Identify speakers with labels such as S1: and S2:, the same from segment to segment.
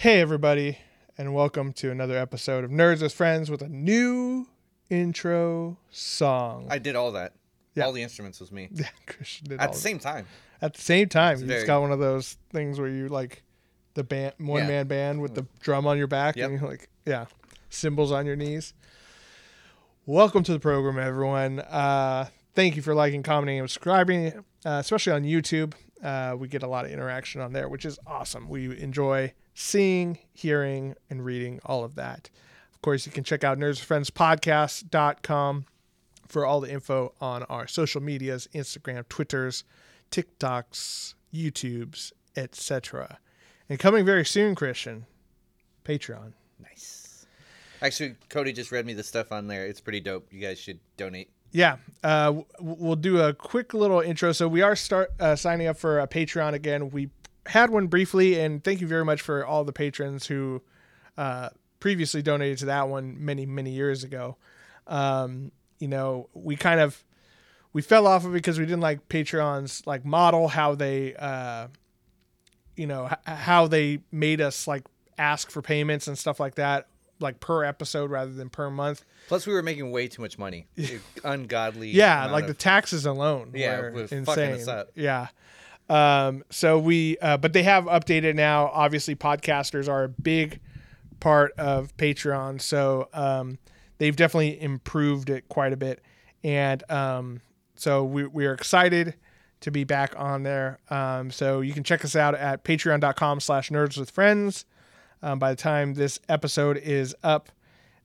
S1: Hey, everybody, and welcome to another episode of Nerds as Friends with a new intro song.
S2: I did all that.
S1: Yeah.
S2: All the instruments was me
S1: yeah, Christian did
S2: at
S1: all
S2: the
S1: of
S2: same time.
S1: at the same time. You just
S2: very-
S1: got one of those things where you like the band, one man band with the drum on your back,
S2: Yep.
S1: and you're like, yeah, cymbals on your knees. Welcome to the program, everyone. Uh, thank you for liking, commenting, and subscribing, uh, especially on YouTube. Uh, we get a lot of interaction on there, which is awesome. We enjoy seeing, hearing, and reading all of that. Of course, you can check out nerdsfriendspodcast.com for all the info on our social medias, Instagram, Twitters, TikToks, YouTubes, etc. And coming very soon, Christian, Patreon.
S2: Nice. Actually, Cody just read me the stuff on there. It's pretty dope. You guys should donate.
S1: Yeah, uh, we'll do a quick little intro. So we are start uh, signing up for a Patreon again. We had one briefly, and thank you very much for all the patrons who uh, previously donated to that one many many years ago. Um, you know, we kind of we fell off of it because we didn't like Patreon's like model how they uh, you know h- how they made us like ask for payments and stuff like that like per episode rather than per month.
S2: Plus, we were making way too much money. Ungodly.
S1: Yeah, like the taxes alone.
S2: Yeah,
S1: were insane.
S2: us up.
S1: Yeah. Um, so we, uh, but they have updated now. Obviously, podcasters are a big part of Patreon, so um, they've definitely improved it quite a bit, and um, so we we are excited to be back on there. Um, so you can check us out at patreon.com/slash nerds with friends. Um, by the time this episode is up,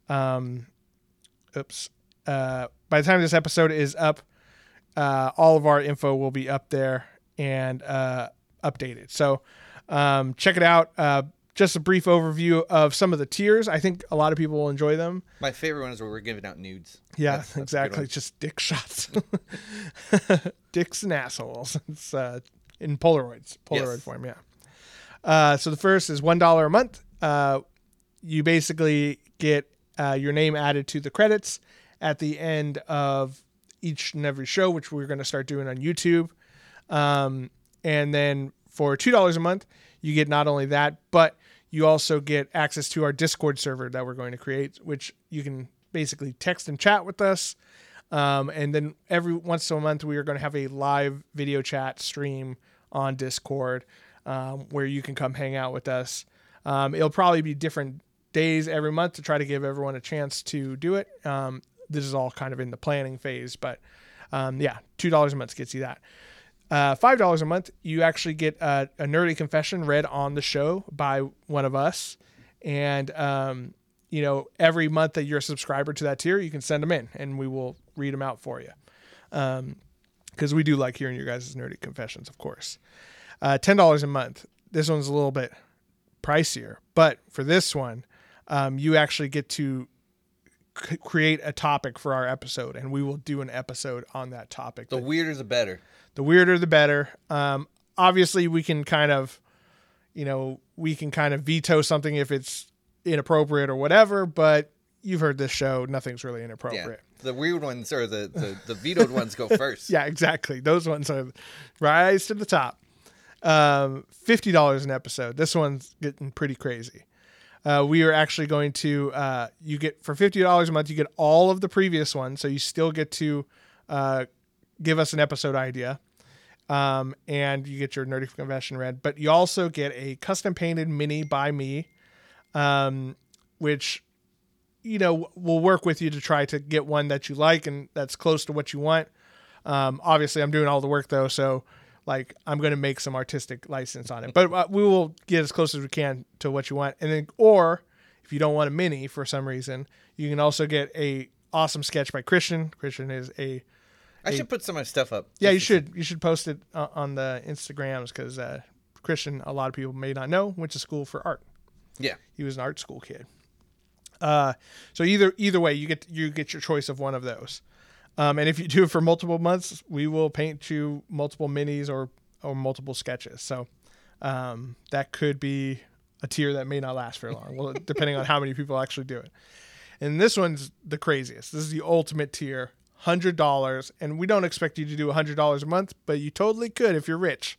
S1: um, oops. Uh, by the time this episode is up, uh, all of our info will be up there and uh, updated. So um, check it out. Uh, just a brief overview of some of the tiers. I think a lot of people will enjoy them.
S2: My favorite one is where we're giving out nudes.
S1: Yeah,
S2: That's- that's
S1: exactly. Just dick shots, dicks and assholes. It's uh, in Polaroids, Polaroid
S2: Yes.
S1: form. Yeah. Uh, so the first is one dollar a month. Uh, you basically get uh, your name added to the credits at the end of each and every show, which we're going to start doing on YouTube. Um, and then for two dollars a month, you get not only that, but you also get access to our Discord server that we're going to create, which you can basically text and chat with us. Um, and then every once a month, we are going to have a live video chat stream on Discord um, where you can come hang out with us. Um, it'll probably be different days every month to try to give everyone a chance to do it. Um, this is all kind of in the planning phase, but um, yeah, two dollars a month gets you that. Uh, Five dollars a month, you actually get a, a nerdy confession read on the show by one of us, and um, you know every month that you're a subscriber to that tier, you can send them in, and we will read them out for you. Because we do like hearing your guys' nerdy confessions, of course. Uh, Ten dollars a month. This one's a little bit pricier, but for this one, um, you actually get to c- create a topic for our episode, and we will do an episode on that topic.
S2: The weirder the better.
S1: the weirder the better. Um, obviously, we can kind of, you know, we can kind of veto something if it's inappropriate or whatever. But you've heard this show; nothing's really
S2: Yeah.
S1: inappropriate.
S2: The weird ones or the, the, the vetoed ones go first.
S1: Yeah, exactly. Those ones are rise to the top. Um, Fifty dollars an episode. This one's getting pretty crazy. Uh, we are actually going to uh, you get for fifty dollars a month. You get all of the previous ones, so you still get to uh, give us an episode idea, um, and you get your nerdy confession read. But you also get a custom painted mini by me, um, which you know will work with you to try to get one that you like and that's close to what you want. Um, obviously, I'm doing all the work though, so like I'm going to make some artistic license on it, but uh, we will get as close as we can to what you want. And then, or if you don't want a mini for some reason, you can also get a awesome sketch by Christian. Christian is a
S2: I should put some of my stuff up.
S1: yeah. You should you should post it uh, on the Instagrams because uh, Christian, a lot of people may not know, went to school for art.
S2: Yeah.
S1: He was an art school kid. Uh, so either either way, you get you get your choice of one of those. Um, and if you do it for multiple months, we will paint you multiple minis or or multiple sketches. So um, that could be a tier that may not last very long, well, depending on how many people actually do it. And this one's the craziest. This is the ultimate tier, hundred dollars, and we don't expect you to do hundred dollars a month, but you totally could if you're rich.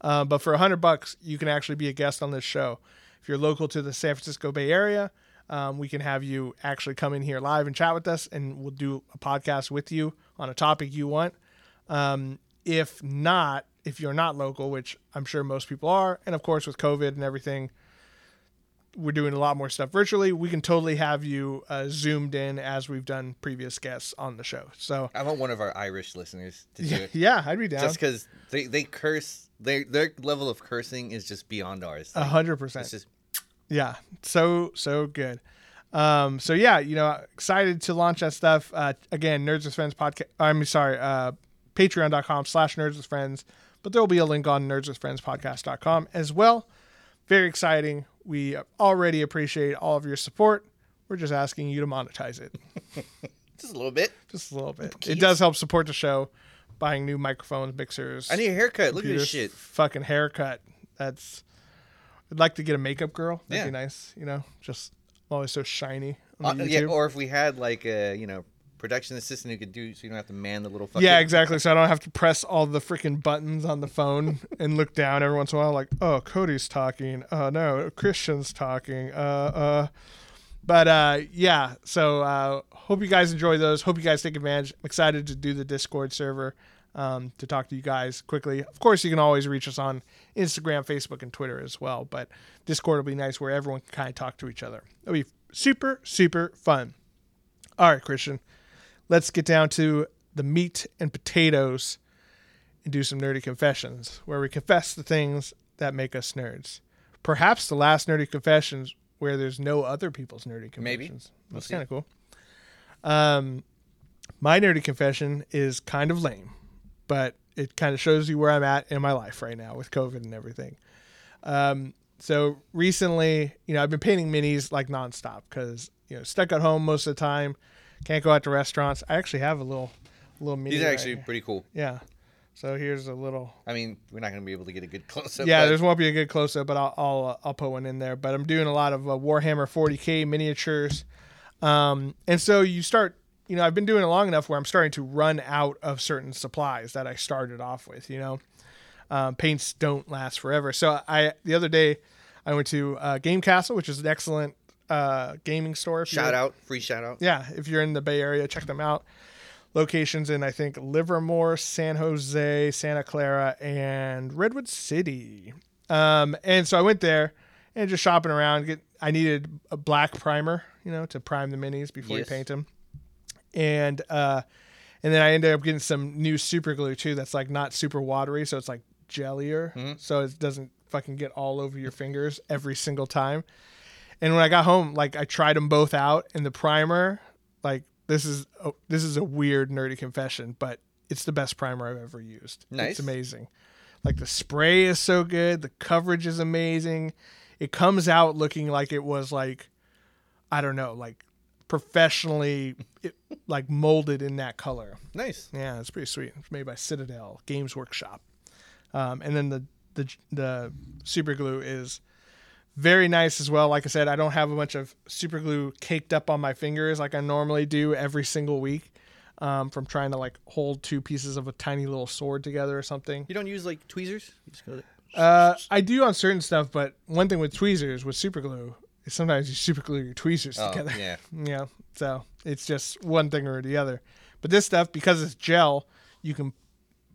S1: Uh, but for a hundred bucks, you can actually be a guest on this show. if you're local to the San Francisco Bay Area, um, we can have you actually come in here live and chat with us, and we'll do a podcast with you on a topic you want. Um, if not, if you're not local, which I'm sure most people are, and of course with COVID and everything, we're doing a lot more stuff virtually. We can totally have you uh, zoomed in as we've done previous guests on the show. So
S2: I want one of our Irish listeners to do
S1: yeah,
S2: it.
S1: yeah I'd be down.
S2: Just because they, they curse, their their level of cursing is just beyond ours.
S1: A hundred
S2: it's
S1: percent.
S2: just
S1: Yeah, so so good. Um, so yeah, you know, excited to launch that stuff. Uh, again, Nerds with Friends podcast. I'm sorry, uh, Patreon.com slash Nerds with Friends. But there will be a link on Nerds with Friends podcast.com as well. Very exciting. We already appreciate all of your support. We're just asking you to monetize it
S2: just a little bit.
S1: just a little bit. It does help support the show. Buying new microphones, mixers.
S2: I need a haircut. Look at this shit.
S1: Fucking haircut. That's. I'd like to get a makeup girl. That'd be nice. You know, just always so shiny.
S2: Uh, yeah, or if we had like a you know production assistant who could do so you don't have to man the little fucking
S1: yeah, exactly. So I don't have to press all the freaking buttons on the phone and look down every once in a while, like, oh, Cody's talking. Uh, no, Christian's talking. Uh, uh. But uh, yeah, so uh, hope you guys enjoy those. Hope you guys take advantage. I'm excited to do the Discord server um, to talk to you guys quickly. Of course, you can always reach us on Instagram, Facebook, and Twitter as well. But Discord will be nice where everyone can kind of talk to each other. It'll be super, super fun. All right, Christian, let's get down to the meat and potatoes and do some nerdy confessions where we confess the things that make us nerds. Perhaps the last nerdy confessions where there's no other people's nerdy
S2: Maybe.
S1: confessions.
S2: We'll
S1: That's kind of cool. Um, my nerdy confession is kind of lame, but it kind of shows you where I'm at in my life right now with COVID and everything. Um, so recently, you know, I've been painting minis like nonstop because you know stuck at home most of the time, can't go out to restaurants. I actually have a little, little mini.
S2: These are actually
S1: here.
S2: pretty cool.
S1: yeah. So here's a little.
S2: I mean, we're not gonna be able to get a good close up.
S1: yeah,
S2: but
S1: there's won't be a good close up, but I'll I'll, uh, I'll put one in there. But I'm doing a lot of uh, Warhammer 40k miniatures, um, and so you start. You know, I've been doing it long enough where I'm starting to run out of certain supplies that I started off with. You know, um, paints don't last forever. So I the other day I went to uh, Game Kastle, which is an excellent uh, gaming store.
S2: shout out, free shout out.
S1: yeah, if you're in the Bay Area, check them out. Locations in I think Livermore, San Jose, Santa Clara, and Redwood City. Um, and so I went there and just shopping around. Get I needed a black primer, you know, to prime the minis before
S2: Yes.
S1: you paint them. And uh, and then I ended up getting some new super glue too. That's like not super watery, so it's like jellier,
S2: Mhm.
S1: so it doesn't fucking get all over your fingers every single time. And when I got home, like I tried them both out, and the primer, like this is a, this is a weird nerdy confession, but it's the best primer I've ever used.
S2: Nice.
S1: It's amazing. Like the spray is so good, the coverage is amazing. It comes out looking like it was like I don't know, like professionally it, like molded in that color.
S2: Nice.
S1: Yeah, it's pretty sweet. It's made by Citadel Games Workshop. Um, and then the the the super glue is very nice as well. Like I said, I don't have a bunch of super glue caked up on my fingers like I normally do every single week. Um, from trying to like hold two pieces of a tiny little sword together or something.
S2: You don't use like tweezers? You just go
S1: Uh, I do on certain stuff, but one thing with tweezers with super glue sometimes you super glue your tweezers
S2: oh,
S1: together.
S2: yeah.
S1: Yeah. So it's just one thing or the other. But this stuff, because it's gel, you can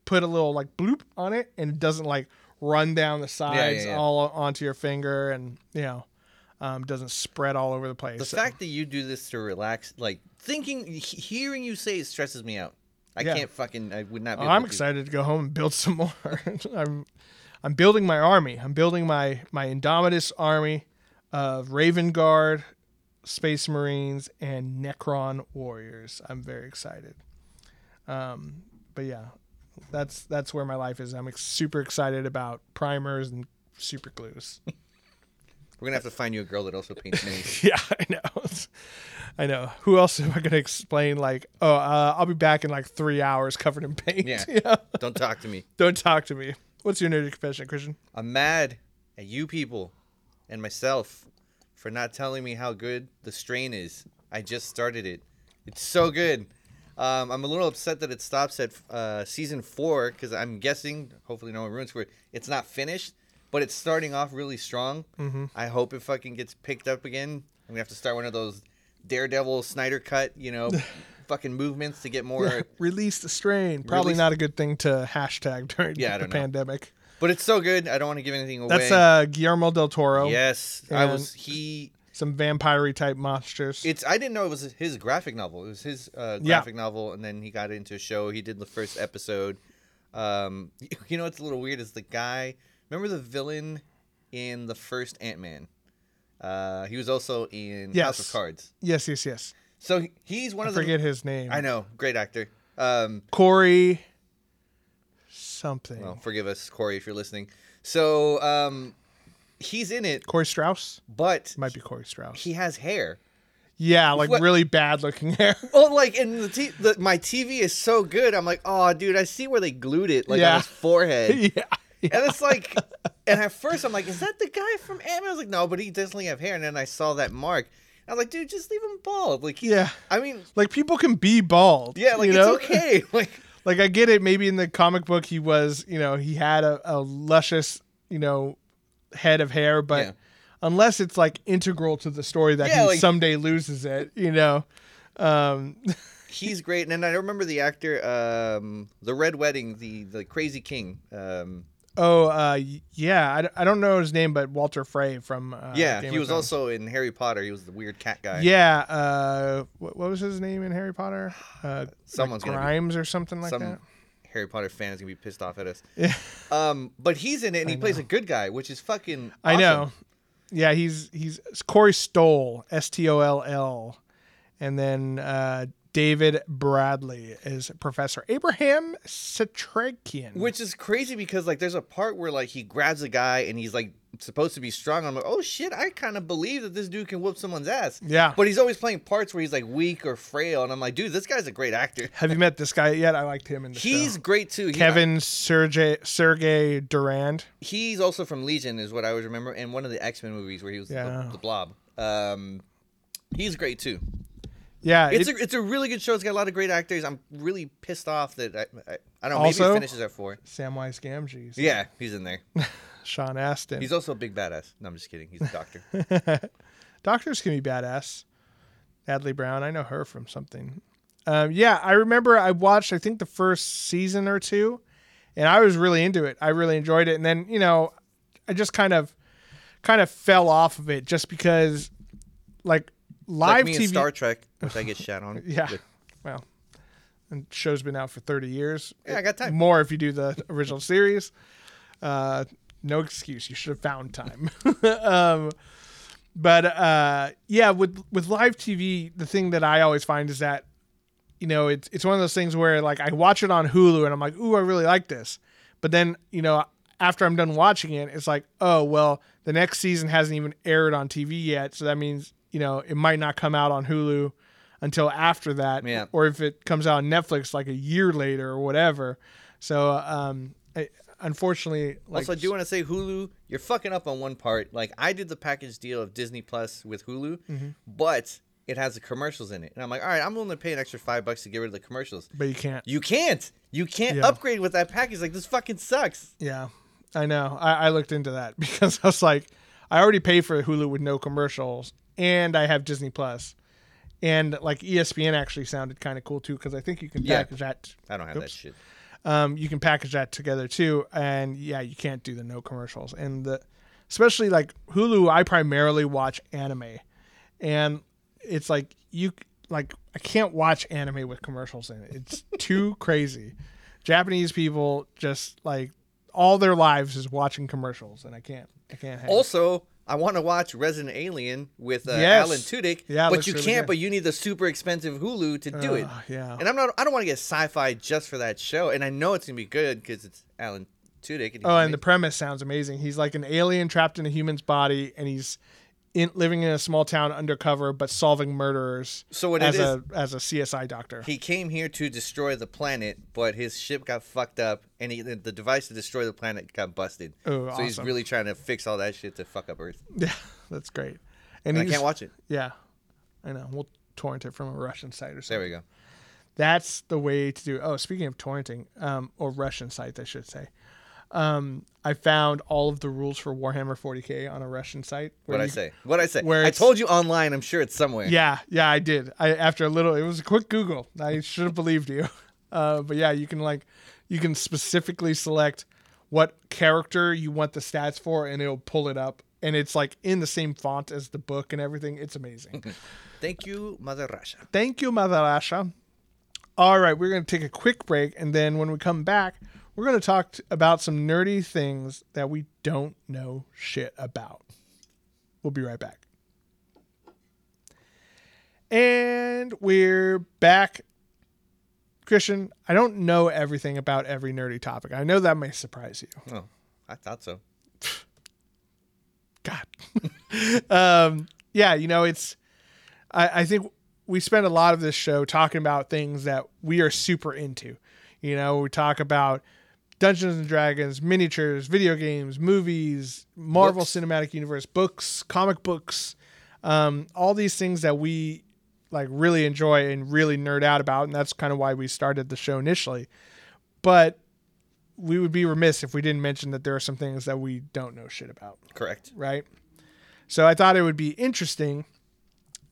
S1: put a little like bloop on it and it doesn't like run down the sides
S2: yeah.
S1: all onto your finger and, you know, um, doesn't spread all over the place.
S2: The
S1: So-
S2: fact that you do this to relax, like thinking, hearing you say it stresses me out. I
S1: Yeah.
S2: can't fucking. I would not. Be
S1: Oh, I'm
S2: to-
S1: excited to go home and build some more. I'm I'm building my army. I'm building my my Indomitus army of Raven Guard, Space Marines, and Necron warriors. I'm very excited. Um, but yeah, that's that's where my life is. I'm ex- super excited about primers and super glues.
S2: We're gonna have to find you a girl that also paints minis.
S1: yeah, I know. I know. Who else am I going to explain? Like, oh, uh, I'll be back in like three hours covered in paint.
S2: Yeah. Don't talk to me.
S1: Don't talk to me. What's your nerdy confession, Christian?
S2: I'm mad at you people and myself for not telling me how good the strain is. I just started it. It's so good. Um, I'm a little upset that it stops at uh, season four because I'm guessing, hopefully no one ruins for it. It's not finished, but it's starting off really strong.
S1: Mm-hmm.
S2: I hope it fucking gets picked up again. I'm gonna have to start one of those Daredevil Snyder cut, you know, fucking movements to get more.
S1: Release the strain. Probably
S2: Release-
S1: not a good thing to hashtag during
S2: Yeah,
S1: the pandemic.
S2: But it's so good. I don't want to give anything away.
S1: That's uh, Guillermo del Toro.
S2: yes, I was he.
S1: Some vampire type monsters.
S2: It's I didn't know it was his graphic novel. It was his uh,
S1: Yeah.
S2: graphic novel, and then he got into a show. He did the first episode. Um, you know what's a little weird is the guy. Remember the villain in the first Ant Man? Uh, he was also in House
S1: Yes.
S2: of Cards.
S1: yes, yes, yes.
S2: So he's one
S1: I
S2: of the.
S1: forget his name.
S2: I know, great actor. Um,
S1: Corey something.
S2: well, forgive us, Corey, if you're listening. So um, he's in it,
S1: Corey Strauss?
S2: but
S1: Might be Corey Strauss.
S2: he has hair.
S1: yeah, like
S2: What-
S1: really bad looking hair.
S2: Well, like, and the, t- the my TV is so good. I'm like, oh, dude, I see where they glued it, like
S1: Yeah.
S2: on his forehead.
S1: yeah.
S2: And it's like, and at first I'm like, is that the guy from Ant-Man? I was like, no, but he definitely have hair. And then I saw that mark. I was like, dude, just leave him bald. Like,
S1: Yeah.
S2: I mean,
S1: Like people can be bald.
S2: yeah, like it's
S1: know?
S2: okay. Like,
S1: Like I get it. Maybe in the comic book he was, you know, he had a, a luscious, you know, head of hair, but
S2: Yeah.
S1: unless it's like integral to the story that
S2: Yeah,
S1: he
S2: like-
S1: someday loses it, you know. Um,
S2: he's great. And then I remember the actor, um, the Red Wedding, the the Crazy King. Um,
S1: oh, uh, yeah. I, I don't know his name, but Walder Frey from uh,
S2: yeah,
S1: Game
S2: he was
S1: Thrones.
S2: also in Harry Potter. He was the weird cat guy.
S1: Yeah. Uh, what, what was his name in Harry Potter? Uh,
S2: Someone's
S1: like
S2: gonna be-
S1: or something like
S2: Some
S1: that.
S2: Harry Potter fan is gonna be pissed off at us.
S1: Yeah.
S2: Um, but he's in it and he plays a good guy, which is fucking.
S1: I know. Yeah, he's he's Corey Stoll, S T O L L, and then uh, David Bradley is Professor Abraham Setrakian.
S2: Which is crazy because like there's a part where like he grabs a guy and he's like supposed to be strong. I'm like, oh shit, I kind of believe that this dude can whoop someone's ass.
S1: yeah.
S2: But he's always playing parts where he's like weak or frail, and I'm like, dude, this guy's a great actor.
S1: Have you met this guy yet? I liked him in the
S2: He's
S1: show.
S2: great too.
S1: Kevin Sergey Sergey Durand.
S2: he's also from Legion, is what I always remember, and one of the X Men movies where he was
S1: Yeah.
S2: the, the Blob. Um, he's great too.
S1: Yeah,
S2: It's
S1: it-
S2: a it's a really good show. It's got a lot of great actors. I'm really pissed off that I I, I don't know. Maybe
S1: Also-
S2: it finishes at four.
S1: Samwise Gamgee.
S2: Yeah, he's in there.
S1: Sean Astin.
S2: He's also a big badass. No, I'm just kidding. He's a doctor.
S1: Doctors can be badass. Natalie Brown, I know her from something. Um, yeah, I remember I watched I think the first season or two, and I was really into it. I really enjoyed it, and then you know, I just kind of, kind of fell off of it just because, like, live
S2: like
S1: TV.
S2: Star Trek, which I get shot on.
S1: Yeah.
S2: But-
S1: well, and show's been out for thirty years.
S2: Yeah, I got time.
S1: More if you do the original series. Uh, no excuse. You should have found time. um, but uh, yeah, with with live TV, the thing that I always find is that you know it's it's one of those things where like I watch it on Hulu and I'm like, ooh, I really like this, but then you know after I'm done watching it, it's like, oh well, the next season hasn't even aired on TV yet, so that means you know it might not come out on Hulu until after that,
S2: Yeah.
S1: or if it comes out on Netflix like a year later or whatever. So um, I, unfortunately, like
S2: also, I do want to say Hulu, you're fucking up on one part. Like I did the package deal of Disney Plus with Hulu,
S1: Mm-hmm.
S2: but it has the commercials in it, and I'm like, all right, I'm willing to pay an extra five bucks to get rid of the commercials.
S1: but you can't.
S2: You can't. You can't
S1: Yeah.
S2: upgrade with that package. Like this fucking sucks.
S1: Yeah, I know. I, I looked into that because I was like, I already pay for Hulu with no commercials, and I have Disney Plus, and like ESPN actually sounded kind of cool too because I think you can
S2: Yeah.
S1: package that.
S2: I don't have that shit.
S1: Um, you can package that together too, and yeah, you can't do the no commercials, and the especially like Hulu. I primarily watch anime, and it's like you like I can't watch anime with commercials in it. It's too crazy. Japanese people just like all their lives is watching commercials, and I can't. I can't. Have
S2: Also, I want to watch Resident Alien with uh,
S1: Yes.
S2: Alan Tudyk,
S1: Yeah,
S2: but you
S1: really
S2: can't.
S1: good.
S2: But you need the super expensive Hulu to do it.
S1: Yeah.
S2: And I'm not. I don't want to get Syfy just for that show. And I know it's gonna be good because it's Alan Tudyk. And
S1: Oh, and the premise sounds amazing. He's like an alien trapped in a human's body, and he's in, living in a small town undercover, but solving murderers
S2: so
S1: as
S2: is,
S1: a as a CSI doctor.
S2: he came here to destroy the planet, but his ship got fucked up, and he, the, device to destroy the planet got busted.
S1: Oh,
S2: so he's really trying to fix all that shit to fuck up Earth.
S1: Yeah, that's great.
S2: And
S1: And,
S2: I can't watch it.
S1: Yeah, I know. We'll torrent it from a Russian site or something.
S2: There we go.
S1: That's the way to do. It. Oh, speaking of torrenting, um, or Russian sites, I should say. Um, I found all of the rules for Warhammer 40k on a Russian site.
S2: What I say? What I say?
S1: where
S2: I told you online. I'm sure it's somewhere.
S1: Yeah, yeah, I did. I after a little, it was a quick Google. I should have believed you. Uh, but yeah, you can like, you can specifically select what character you want the stats for, and it'll pull it up, and it's like in the same font as the book and everything. It's amazing.
S2: Thank you, Mother Russia.
S1: Thank you, Mother Russia. All right, we're going to take a quick break, and then when we come back, we're going to talk t- about some nerdy things that we don't know shit about. We'll be right back. And we're back. Christian, I don't know everything about every nerdy topic. I know that may surprise you.
S2: Oh, I thought so.
S1: God. um, yeah, you know, it's. I, I think we spend a lot of this show talking about things that we are super into. You know, we talk about Dungeons and Dragons, miniatures, video games, movies, Marvel
S2: Books.
S1: Cinematic Universe, books, comic books, um, all these things that we like really enjoy and really nerd out about, and that's kind of why we started the show initially. But we would be remiss if we didn't mention that there are some things that we don't know shit about
S2: Correct.
S1: right? So I thought it would be interesting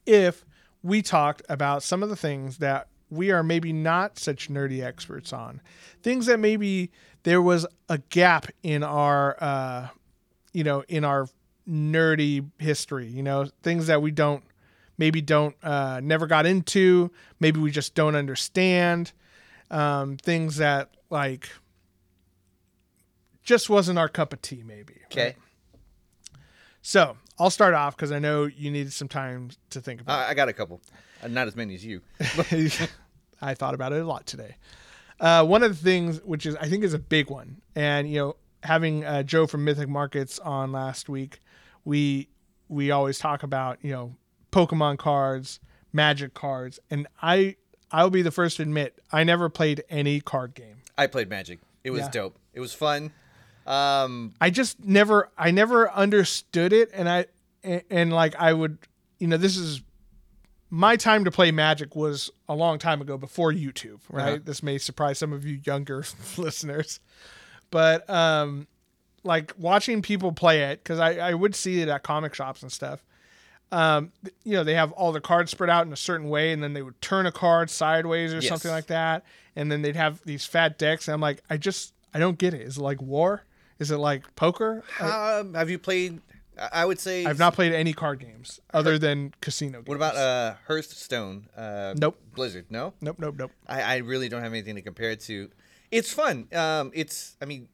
S1: if we talked about some of the things that we are maybe not such nerdy experts on, things that maybe there was a gap in our, uh, you know, in our nerdy history. You know, things that we don't maybe don't uh, never got into, maybe we just don't understand, um, things that like just wasn't our cup of tea, maybe. right?
S2: Okay.
S1: So I'll start off because I know you needed some time to think about.
S2: I I got a couple. Uh, not as many as you.
S1: I thought about it a lot today. Uh, one of the things, which is I think is a big one, and you know, having uh, Joe from Mythic Markets on last week, we we always talk about you know Pokemon cards, Magic cards, and I I'll be the first to admit I never played any card game.
S2: I played Magic. It was
S1: Yeah.
S2: dope. It was fun. Um,
S1: I just never I never understood it and I and, and like I would you know this is my time to play magic was a long time ago before YouTube, right?
S2: Uh-huh.
S1: This may surprise some of you younger listeners. But um like watching people play it cuz I I would see it at comic shops and stuff. Um you know, they have all the cards spread out in a certain way and then they would turn a card sideways or
S2: Yes.
S1: something like that and then they'd have these fat decks and I'm like I just I don't get it. Is it like war? Is it like poker?
S2: Um, have you played? I would say.
S1: I've not played any card games other than casino games.
S2: What about uh, Hearthstone? Uh,
S1: Nope.
S2: Blizzard. No.
S1: Nope, nope, nope.
S2: I, I really don't have anything to compare it to. It's fun. Um, it's I mean,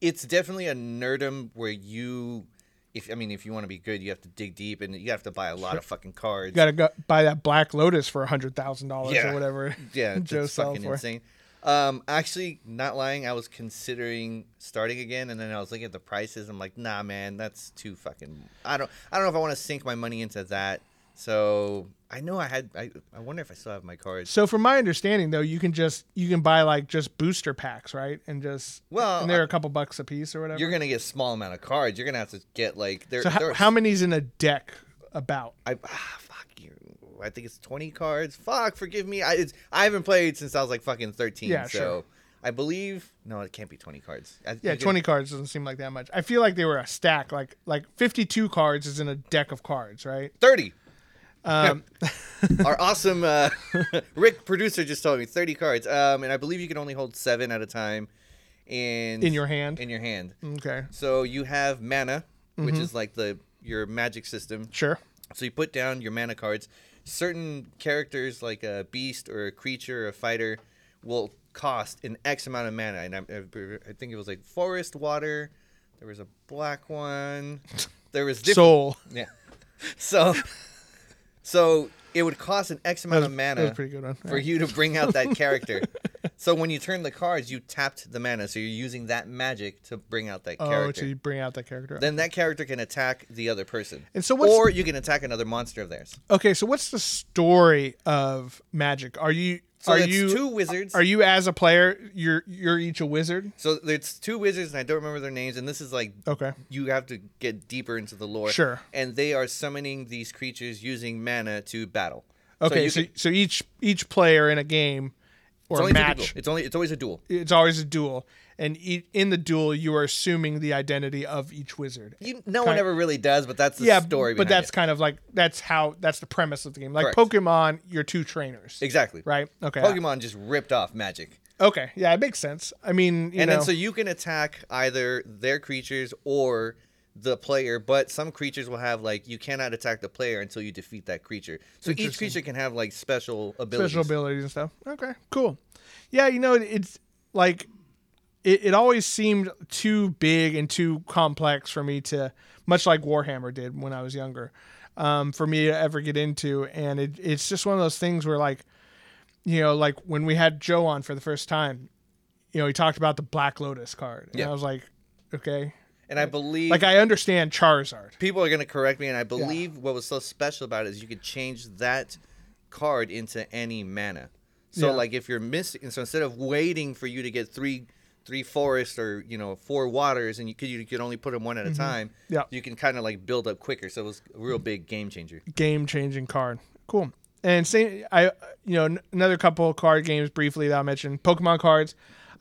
S2: it's definitely a nerdum where you, if I mean, if you want to be good, you have to dig deep and you have to buy a lot of fucking cards.
S1: You gotta go buy that Black Lotus for a hundred thousand dollars
S2: Yeah.
S1: or whatever.
S2: yeah,
S1: Joe
S2: fucking
S1: for.
S2: insane. Um, actually, not lying, I was considering starting again, and then I was looking at the prices. I'm like, nah, man, that's too fucking. I don't. I don't know if I want to sink my money into that. So I know I had. I, I wonder if I still have my cards.
S1: So from my understanding though, you can just you can buy like just booster packs, right? And just
S2: Well,
S1: and they're a couple bucks a piece or whatever.
S2: You're gonna get a small amount of cards. You're gonna have to get like there.
S1: so how, how many's in a deck about?
S2: I ah. I think it's 20 cards. Fuck, forgive me. I it's, I haven't played since I was like fucking 13.
S1: Yeah,
S2: so
S1: sure.
S2: I believe no, it can't be 20 cards. I-
S1: Yeah,
S2: you can-
S1: twenty cards doesn't seem like that much. I feel like they were a stack. Like like fifty two cards is in a deck of cards, right?
S2: 30.
S1: Um,
S2: Our awesome uh, Rick producer just told me 30 cards. Um, and I believe you can only hold seven at a time. And
S1: in your hand.
S2: in your hand.
S1: Okay,
S2: So you have mana,
S1: Mm-hmm.
S2: which is like the your magic system.
S1: sure.
S2: So you put down your mana cards. Certain characters, like a beast or a creature or a fighter, will cost an X amount of mana. And I, I think it was like forest, water. There was a black one. There was different.
S1: Soul.
S2: yeah. So, so it would cost an X amount
S1: was,
S2: of mana
S1: a pretty good one.
S2: for you to bring out that character. so when you turn the cards, you tapped the mana. So you're using that magic to bring out that
S1: Oh,
S2: character.
S1: so you bring out that character.
S2: then that character can attack the other person.
S1: And so what's-
S2: or you can attack another monster of theirs.
S1: Okay, so what's the story of Magic? Are you
S2: So
S1: are you
S2: two wizards.
S1: are you as a player you're you're each a wizard?
S2: so it's two wizards, and I don't remember their names. And this is like
S1: Okay.
S2: you have to get deeper into the lore.
S1: Sure.
S2: And they are summoning these creatures using mana to battle.
S1: Okay,
S2: you
S1: so
S2: can-
S1: so, each each player in a game or
S2: two
S1: match.
S2: It's only it's always a duel.
S1: it's always a duel and e- in the duel you are assuming the identity of each wizard.
S2: You, no one
S1: Kind-
S2: ever really does, but that's the
S1: yeah,
S2: story.
S1: but that's
S2: it.
S1: kind of like that's how that's the premise of the game. Like
S2: Correct.
S1: Pokemon, you're two trainers,
S2: exactly
S1: right? Okay,
S2: Pokemon just ripped off magic.
S1: okay, yeah, it makes sense. I mean, you
S2: and
S1: know,
S2: then so you can attack either their creatures or the player, but some creatures will have like you cannot attack the player until you defeat that creature. So each creature can have like special abilities.
S1: special abilities and stuff. Okay, cool. Yeah, you know, it's like it, it always seemed too big and too complex for me to, much like Warhammer did when I was younger, um, for me to ever get into. And it, it's just one of those things where, like, you know, like when we had Joe on for the first time, you know, he talked about the Black Lotus card. And
S2: Yeah.
S1: I was like, okay.
S2: And I believe
S1: Like, I understand Charizard.
S2: people are going to correct me, and I believe what was so special about it is you could change that card into any mana. So
S1: Yeah.
S2: like if you're missing, so instead of waiting for you to get three three forests or you know four waters, and you could you could only put them one at a time.
S1: Mm-hmm. Yeah.
S2: you can kind of like build up quicker. So it was a real big game changer.
S1: game changing card. Cool. And same, I you know n- another couple of card games briefly that I mentioned. Pokemon cards.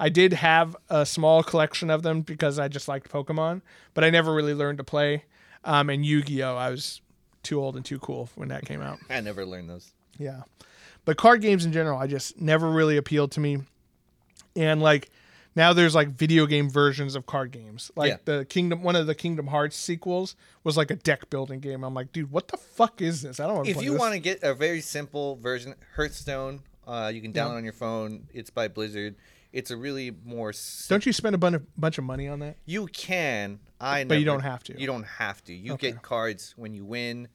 S1: I did have a small collection of them because I just liked Pokemon, but I never really learned to play. Um, and Yu Gi Oh, I was too old and too cool when that came out.
S2: I never learned those.
S1: Yeah. But card games in general, I just never really appealed to me. And like now there's like video game versions of card games. Like
S2: Yeah.
S1: the Kingdom one of the Kingdom Hearts sequels was like a deck building game. I'm like, dude, what the fuck is this? I don't want to
S2: If you want to get a very simple version, Hearthstone, uh, you can download on your phone. It's by Blizzard. It's a really more. s-
S1: Don't you spend a bunch of, bunch of money on that?
S2: You can. I.
S1: Know But you don't have to.
S2: You don't have to. You
S1: Okay.
S2: get cards when you win.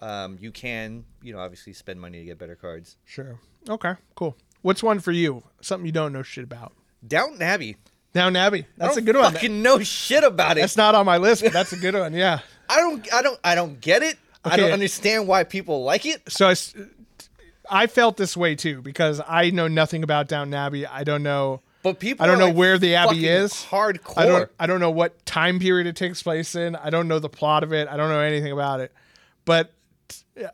S2: Um, you can, you know, obviously spend money to get better cards.
S1: Sure. Okay, cool. What's one for you? Something you don't know shit about.
S2: Downton Abbey.
S1: Now, Nabby. That's
S2: I
S1: a good one.
S2: Fucking know shit about it.
S1: That's not on my list, but that's a good one. Yeah.
S2: I don't. I don't. I don't get it. I don't understand why people like it.
S1: So I, I felt this way too because I know nothing about Downton Abbey. I don't know.
S2: But people.
S1: I don't know
S2: like,
S1: where the abbey is.
S2: Hardcore.
S1: I don't. I don't know what time period it takes place in. I don't know the plot of it. I don't know anything about it. But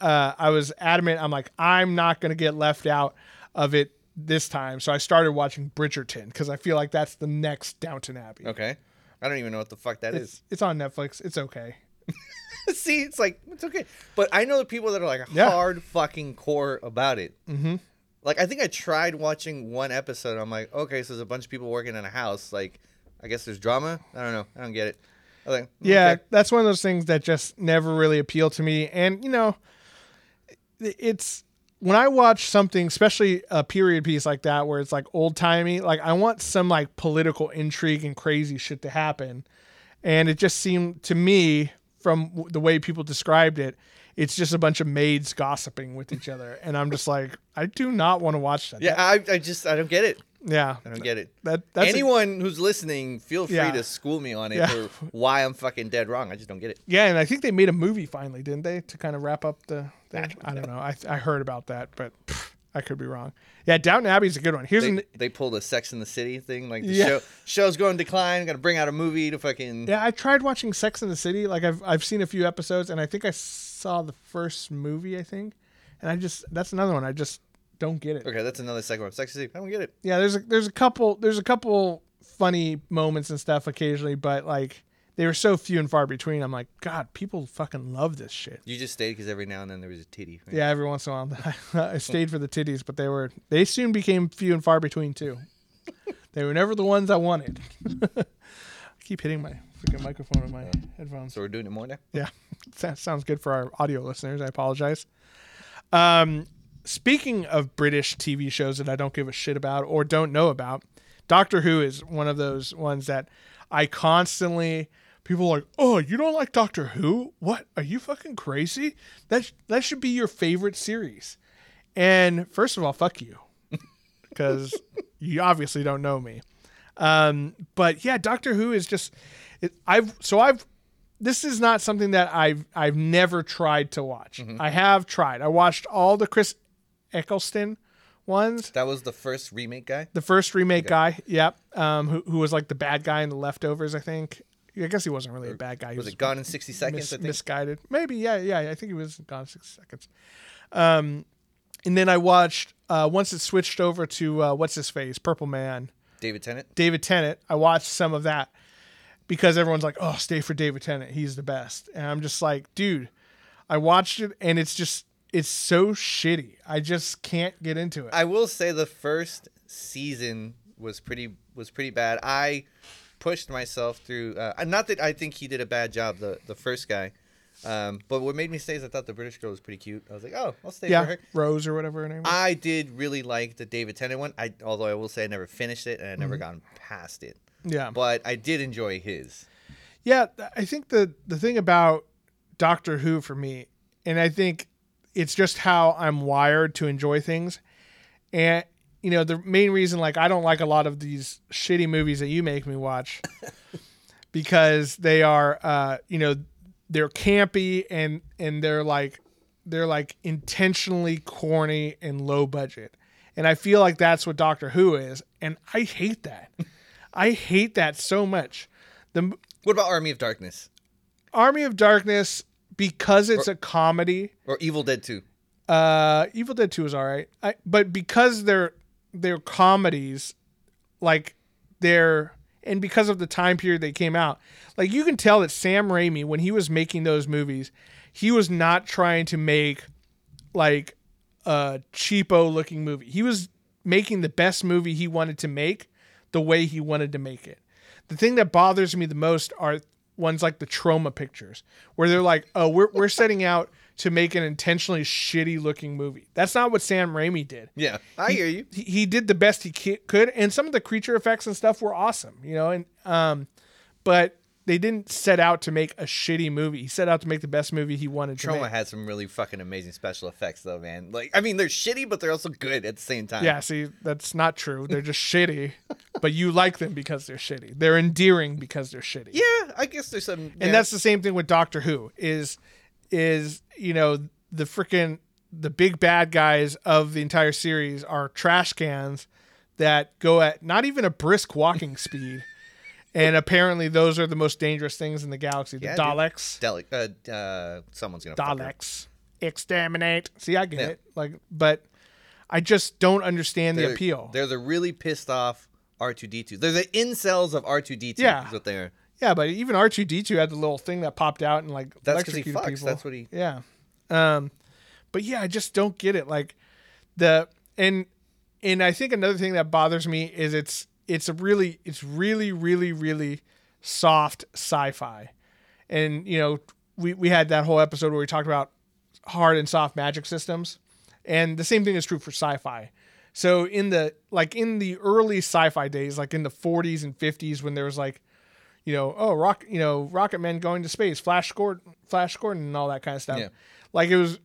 S1: uh, I was adamant. I'm like, I'm not going to get left out of it this time. So I started watching Bridgerton because I feel like that's the next Downton Abbey.
S2: Okay. I don't even know what the fuck that is.
S1: It's it's on Netflix. It's okay.
S2: See, it's like it's okay, but I know the people that are like
S1: Yeah.
S2: hard fucking core about it. Mm-hmm. Like I think I tried watching one episode. I'm like, okay, so there's a bunch of people working in a house. Like, I guess there's drama. I don't know. I don't get it. I was like,
S1: Yeah,
S2: okay.
S1: that's one of those things that just never really appealed to me. And you know, it's when I watch something, especially a period piece like that, where it's like old timey. Like I want some like political intrigue and crazy shit to happen, and it just seemed to me from the way people described it. It's just a bunch of maids gossiping with each other, and I'm just like, I do not want to watch that.
S2: yeah. I, I just I don't get it.
S1: yeah.
S2: I don't get it.
S1: That that's a-
S2: Anyone who's listening, feel free
S1: Yeah.
S2: to school me on it
S1: Yeah.
S2: for why I'm fucking dead wrong. I just don't get it.
S1: Yeah, and I think they made a movie finally, didn't they, to kind of wrap up the.
S2: I
S1: thing?
S2: don't
S1: I don't know. I I heard about that, but pff, I could be wrong. Yeah, Downton Abbey's a good one. Here's
S2: They,
S1: an
S2: they pulled a Sex in the City thing, like the
S1: Yeah.
S2: show show's going decline. Got to bring out a movie to fucking.
S1: yeah. I tried watching Sex in the City. Like I've I've seen a few episodes, and I think I saw the first movie. I think, and I just that's another one. I just don't get it.
S2: Okay, that's another second one. Sex in the City. I don't get it.
S1: Yeah, there's a there's a couple there's a couple funny moments and stuff occasionally, but like they were so few and far between. I'm like, God, people fucking love this shit.
S2: You just stayed because every now and then there was a titty. right?
S1: Yeah, every once in a while I stayed for the titties, but they were they soon became few and far between too. they were never the ones I wanted. I keep hitting my freaking microphone with my headphones.
S2: So we're doing it more now.
S1: Yeah, that sounds good for our audio listeners. I apologize. Um, speaking of British TV shows that I don't give a shit about or don't know about, Doctor Who is one of those ones that I constantly people are like, "Oh, you don't like Doctor Who? What? Are you fucking crazy? That that should be your favorite series." And first of all, fuck you. Cuz you obviously don't know me. Um, but yeah, Doctor Who is just it, I've so I've this is not something that I've I've never tried to watch. I have tried. I watched all the Chris Eccleston ones.
S2: That was the first remake guy.
S1: The first remake guy, yep, um, who, who was like the bad guy in the leftovers, I think. I guess he wasn't really a bad guy. He
S2: Was it Gone in 60 Seconds?
S1: mis-
S2: I think.
S1: misguided. Maybe, yeah, yeah. I think he was gone in 60 seconds. Um, and then I watched uh, once it switched over to uh, what's his face, Purple Man.
S2: David Tennant.
S1: David Tennant. I watched some of that because everyone's like, "Oh, stay for David Tennant. He's the best." And I'm just like, "Dude, I watched it and it's just it's so shitty. I just can't get into it."
S2: I will say the first season was pretty was pretty bad. I pushed myself through. Uh, not that I think he did a bad job, the the first guy. Um, but what made me stay is I thought the British girl was pretty cute. I was like, oh, I'll stay for her.
S1: Rose or whatever her name is.
S2: I did really like the David Tennant one. I although I will say I never finished it and I
S1: Mm-hmm.
S2: never gotten past it.
S1: yeah.
S2: But I did enjoy his.
S1: Yeah, I think the the thing about Doctor Who for me, and I think it's just how I'm wired to enjoy things, and you know the main reason like I don't like a lot of these shitty movies that you make me watch because they are uh you know they're campy and and they're like they're like intentionally corny and low budget and i feel like that's what doctor who is and i hate that i hate that so much the
S2: What about Army of Darkness
S1: Army of Darkness because it's a comedy.
S2: or Evil Dead Two?
S1: Uh, Evil Dead Two is all right, I, but because they're they're comedies, like they're and because of the time period they came out, like you can tell that Sam Raimi when he was making those movies, he was not trying to make like a cheapo looking movie. He was making the best movie he wanted to make the way he wanted to make it. The thing that bothers me the most are ones like the Troma pictures where they're like, "Oh, we're we're setting out to make an intentionally shitty looking movie." That's not what Sam Raimi did.
S2: Yeah, I hear you.
S1: He, he did the best he could and some of the creature effects and stuff were awesome, you know, and um but they didn't set out to make a shitty movie. He set out to make the best movie he wanted to
S2: Troma
S1: make.
S2: had some really fucking amazing special effects, though, man. Like, I mean, they're shitty, but they're also good at the same time.
S1: Yeah, see, that's not true. They're just shitty, but you like them because they're shitty. They're endearing because they're shitty.
S2: Yeah, I guess there's some.
S1: and that's the same thing with Doctor Who. Is is you know the freaking the big bad guys of the entire series are trash cans that go at not even a brisk walking speed. And apparently, those are the most dangerous things in the galaxy. The
S2: Yeah, dude.
S1: Daleks.
S2: Delic- uh, uh, someone's gonna.
S1: Daleks. Exterminate. See, I get
S2: Yeah.
S1: it. Like, but I just don't understand the
S2: They're-
S1: appeal.
S2: They're the really pissed off R2D2. They're the incels of R2D2.
S1: Yeah.
S2: is what they are.
S1: Yeah, but even R two D two had the little thing that popped out and like
S2: That's he fucks.
S1: people.
S2: That's what he-
S1: Yeah. Um, but yeah, I just don't get it. Like the and and I think another thing that bothers me is it's it's a really it's really really really soft sci-fi, and you know we we had that whole episode where we talked about hard and soft magic systems, and the same thing is true for sci-fi. So in the like in the early sci-fi days, like in the 40s and 50s, when there was like you know, oh, rock, you know, rocket Man going to space, Flash Gordon, Flash Gordon, and all that kind of stuff.
S2: Yeah.
S1: Like it was,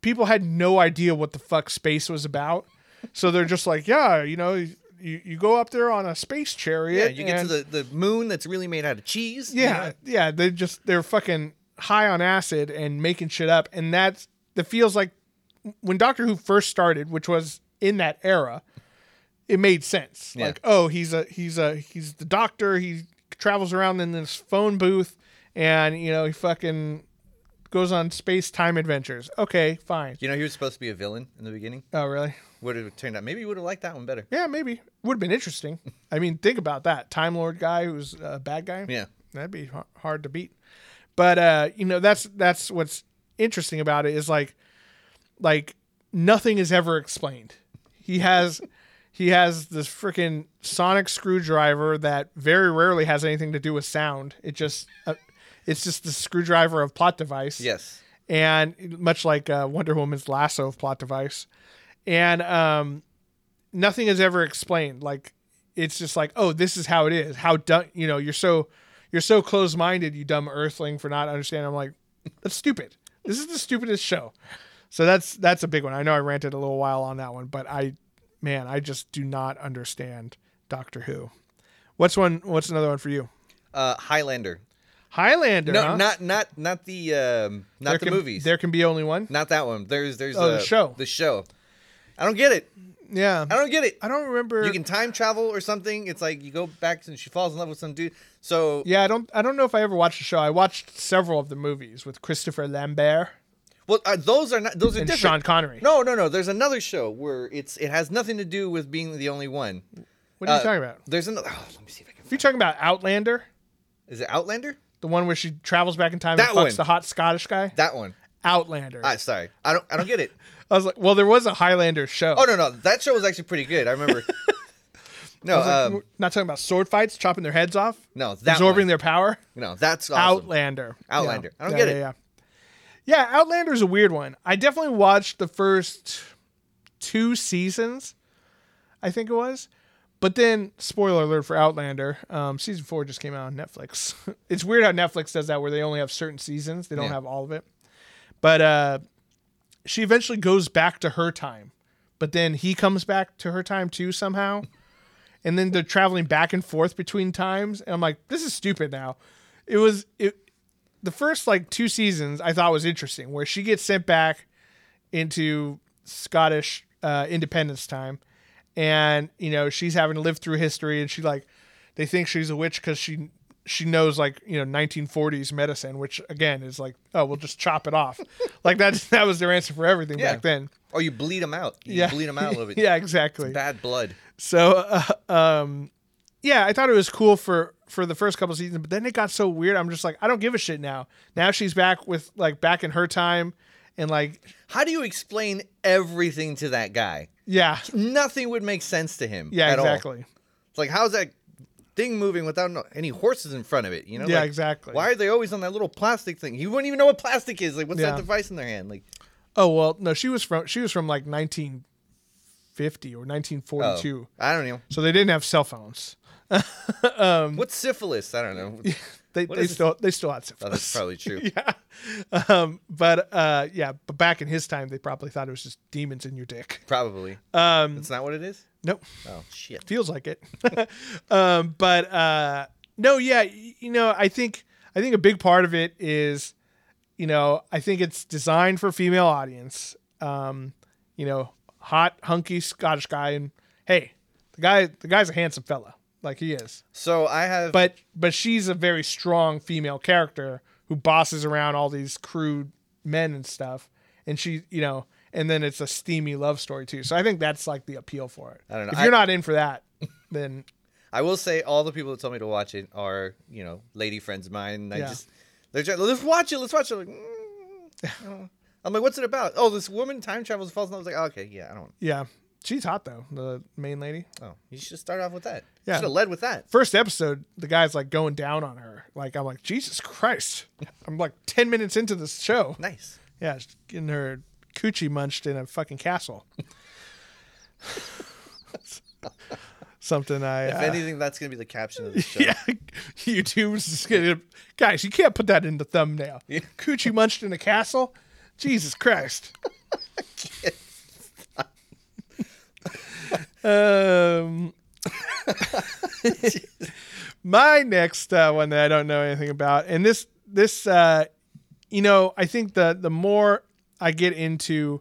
S1: people had no idea what the fuck space was about, so they're just like, yeah, you know, you, you go up there on a space chariot.
S2: Yeah, you get
S1: and-
S2: to the, the moon that's really made out of cheese. you
S1: yeah,
S2: know?
S1: yeah, they just they're fucking high on acid and making shit up, and that's that feels like when Doctor Who first started, which was in that era, it made sense.
S2: Yeah.
S1: Like, oh, he's a he's a he's the doctor. He travels around in this phone booth, and you know he fucking goes on space time adventures. Okay, fine.
S2: You know, he was supposed to be a villain in the beginning.
S1: Oh, really?
S2: Would have turned out. Maybe you would have liked that one better.
S1: Yeah, maybe would have been interesting. I mean, think about that Time Lord guy who's a bad guy.
S2: Yeah.
S1: that'd be har- hard to beat. But uh, you know, that's that's what's interesting about it is like, like nothing is ever explained. He has he has this freaking sonic screwdriver that very rarely has anything to do with sound. It just uh, it's just the screwdriver of plot device
S2: Yes.
S1: and much like uh, Wonder Woman's lasso of plot device, and um, nothing is ever explained. Like it's just like, oh, this is how it is. How dumb, you know? You're so you're so close minded, you dumb Earthling, for not understanding. I'm like, that's stupid. This is the stupidest show. So that's that's a big one. I know I ranted a little while on that one, but I, man, I just do not understand Doctor Who. What's one? What's another one for you?
S2: Uh, Highlander.
S1: Highlander.
S2: No,
S1: huh?
S2: not not not the um, not
S1: there
S2: the
S1: can,
S2: movies.
S1: There can be only one.
S2: Not that one. There's there's
S1: Oh, the
S2: uh,
S1: show.
S2: The show. I don't get it.
S1: Yeah,
S2: I don't get it.
S1: I don't remember.
S2: You can time travel or something. It's like you go back and she falls in love with some dude. So
S1: Yeah, I don't. I don't know if I ever watched the show. I watched several of the movies with Christopher Lambert
S2: well, uh, those are not those are
S1: and
S2: different.
S1: Sean Connery.
S2: No, no, no. There's another show where it's it has nothing to do with being the only one.
S1: What are you
S2: Uh,
S1: talking about?
S2: There's another. Oh, let me see if I can.
S1: You're talking about Outlander,
S2: Is it Outlander?
S1: the one where she travels back in time
S2: That
S1: and fucks
S2: one.
S1: the hot Scottish guy,
S2: That one.
S1: Outlander.
S2: Ah, sorry, I don't. I don't get it.
S1: I was like, well, there was a Highlander show.
S2: Oh no, no, that show was actually pretty good. I remember. No,
S1: I was like,
S2: um,
S1: not talking about sword fights, chopping their heads off,
S2: no, that
S1: absorbing
S2: one.
S1: their power.
S2: No, that's awesome.
S1: Outlander.
S2: Outlander.
S1: Yeah.
S2: I don't
S1: Yeah,
S2: get it.
S1: Yeah, yeah. Yeah, Outlander's a weird one. I definitely watched the first two seasons, I think it was. But then, spoiler alert for Outlander, um, season four just came out on Netflix. it's weird how Netflix does that, where they only have certain seasons; they don't
S2: Yeah.
S1: have all of it. But uh, she eventually goes back to her time, but then he comes back to her time too somehow, and then they're traveling back and forth between times. And I'm like, this is stupid now. It was it. The first like two seasons I thought was interesting, where she gets sent back into Scottish uh, independence time, and you know she's having to live through history, and she like they think she's a witch because she she knows like you know 1940s medicine, which again is like oh we'll just chop it off, like that that was their answer for everything
S2: Yeah.
S1: back then.
S2: Oh, you bleed them out. You
S1: Yeah,
S2: bleed them out a little bit.
S1: yeah, exactly.
S2: Bad blood.
S1: So, uh, um, yeah, I thought it was cool for for the first couple seasons, but then it got so weird. I'm just like, I don't give a shit now. Now she's back with like back in her time, and like,
S2: How do you explain everything to that guy?
S1: yeah,
S2: Nothing would make sense to him.
S1: yeah,
S2: at all.
S1: exactly.
S2: It's like how's that thing moving without any horses in front of it? You know?
S1: Yeah,
S2: Like,
S1: exactly.
S2: Why are they always on that little plastic thing? You wouldn't even know what plastic is. Like, what's
S1: Yeah.
S2: that device in their hand? Like,
S1: Oh well, no, she was from she was from like 1950 or
S2: oh,
S1: 1942,
S2: I don't know.
S1: so they didn't have cell phones.
S2: What's syphilis? I don't know.
S1: They
S2: What
S1: they
S2: it?
S1: still they still had
S2: Oh, that's
S1: syphilis.
S2: probably true.
S1: yeah, um, but uh, yeah, but back in his time, they probably thought it was just demons in your dick.
S2: Probably.
S1: Um,
S2: That's not what it is.
S1: nope.
S2: Oh shit.
S1: feels like it um but uh no yeah you know i think i think a big part of it is you know i think it's designed for female audience um you know hot hunky scottish guy and hey the guy the guy's a handsome fella like he is
S2: So I have.
S1: but but she's a very strong female character who bosses around all these crude men and stuff and she you know and then it's a steamy love story too so i think that's like the appeal for it
S2: I don't know.
S1: if
S2: I-
S1: you're not in for that then
S2: I will say all the people that told me to watch it are you know lady friends of mine. I
S1: Yeah.
S2: just they're just let's watch it. Let's watch it. I'm like, mm, I'm like, what's it about? Oh, this woman time travels falls. And I was like, oh, okay, yeah, I don't.
S1: Yeah, she's hot though. The main lady.
S2: Oh, you should start off with that.
S1: Yeah.
S2: should have led with that.
S1: First episode, the guy's like going down on her. Like I'm like Jesus Christ. I'm like ten minutes into this show.
S2: Nice.
S1: Yeah, she's getting her coochie munched in a fucking castle. Something I.
S2: If
S1: uh,
S2: anything, that's gonna be the caption of the show.
S1: yeah, YouTube's just gonna guys. You can't put that in the thumbnail.
S2: Yeah.
S1: Coochie munched in a castle. Jesus Christ. Um, my next uh, one that I don't know anything about, and this this uh, you know, I think the the more I get into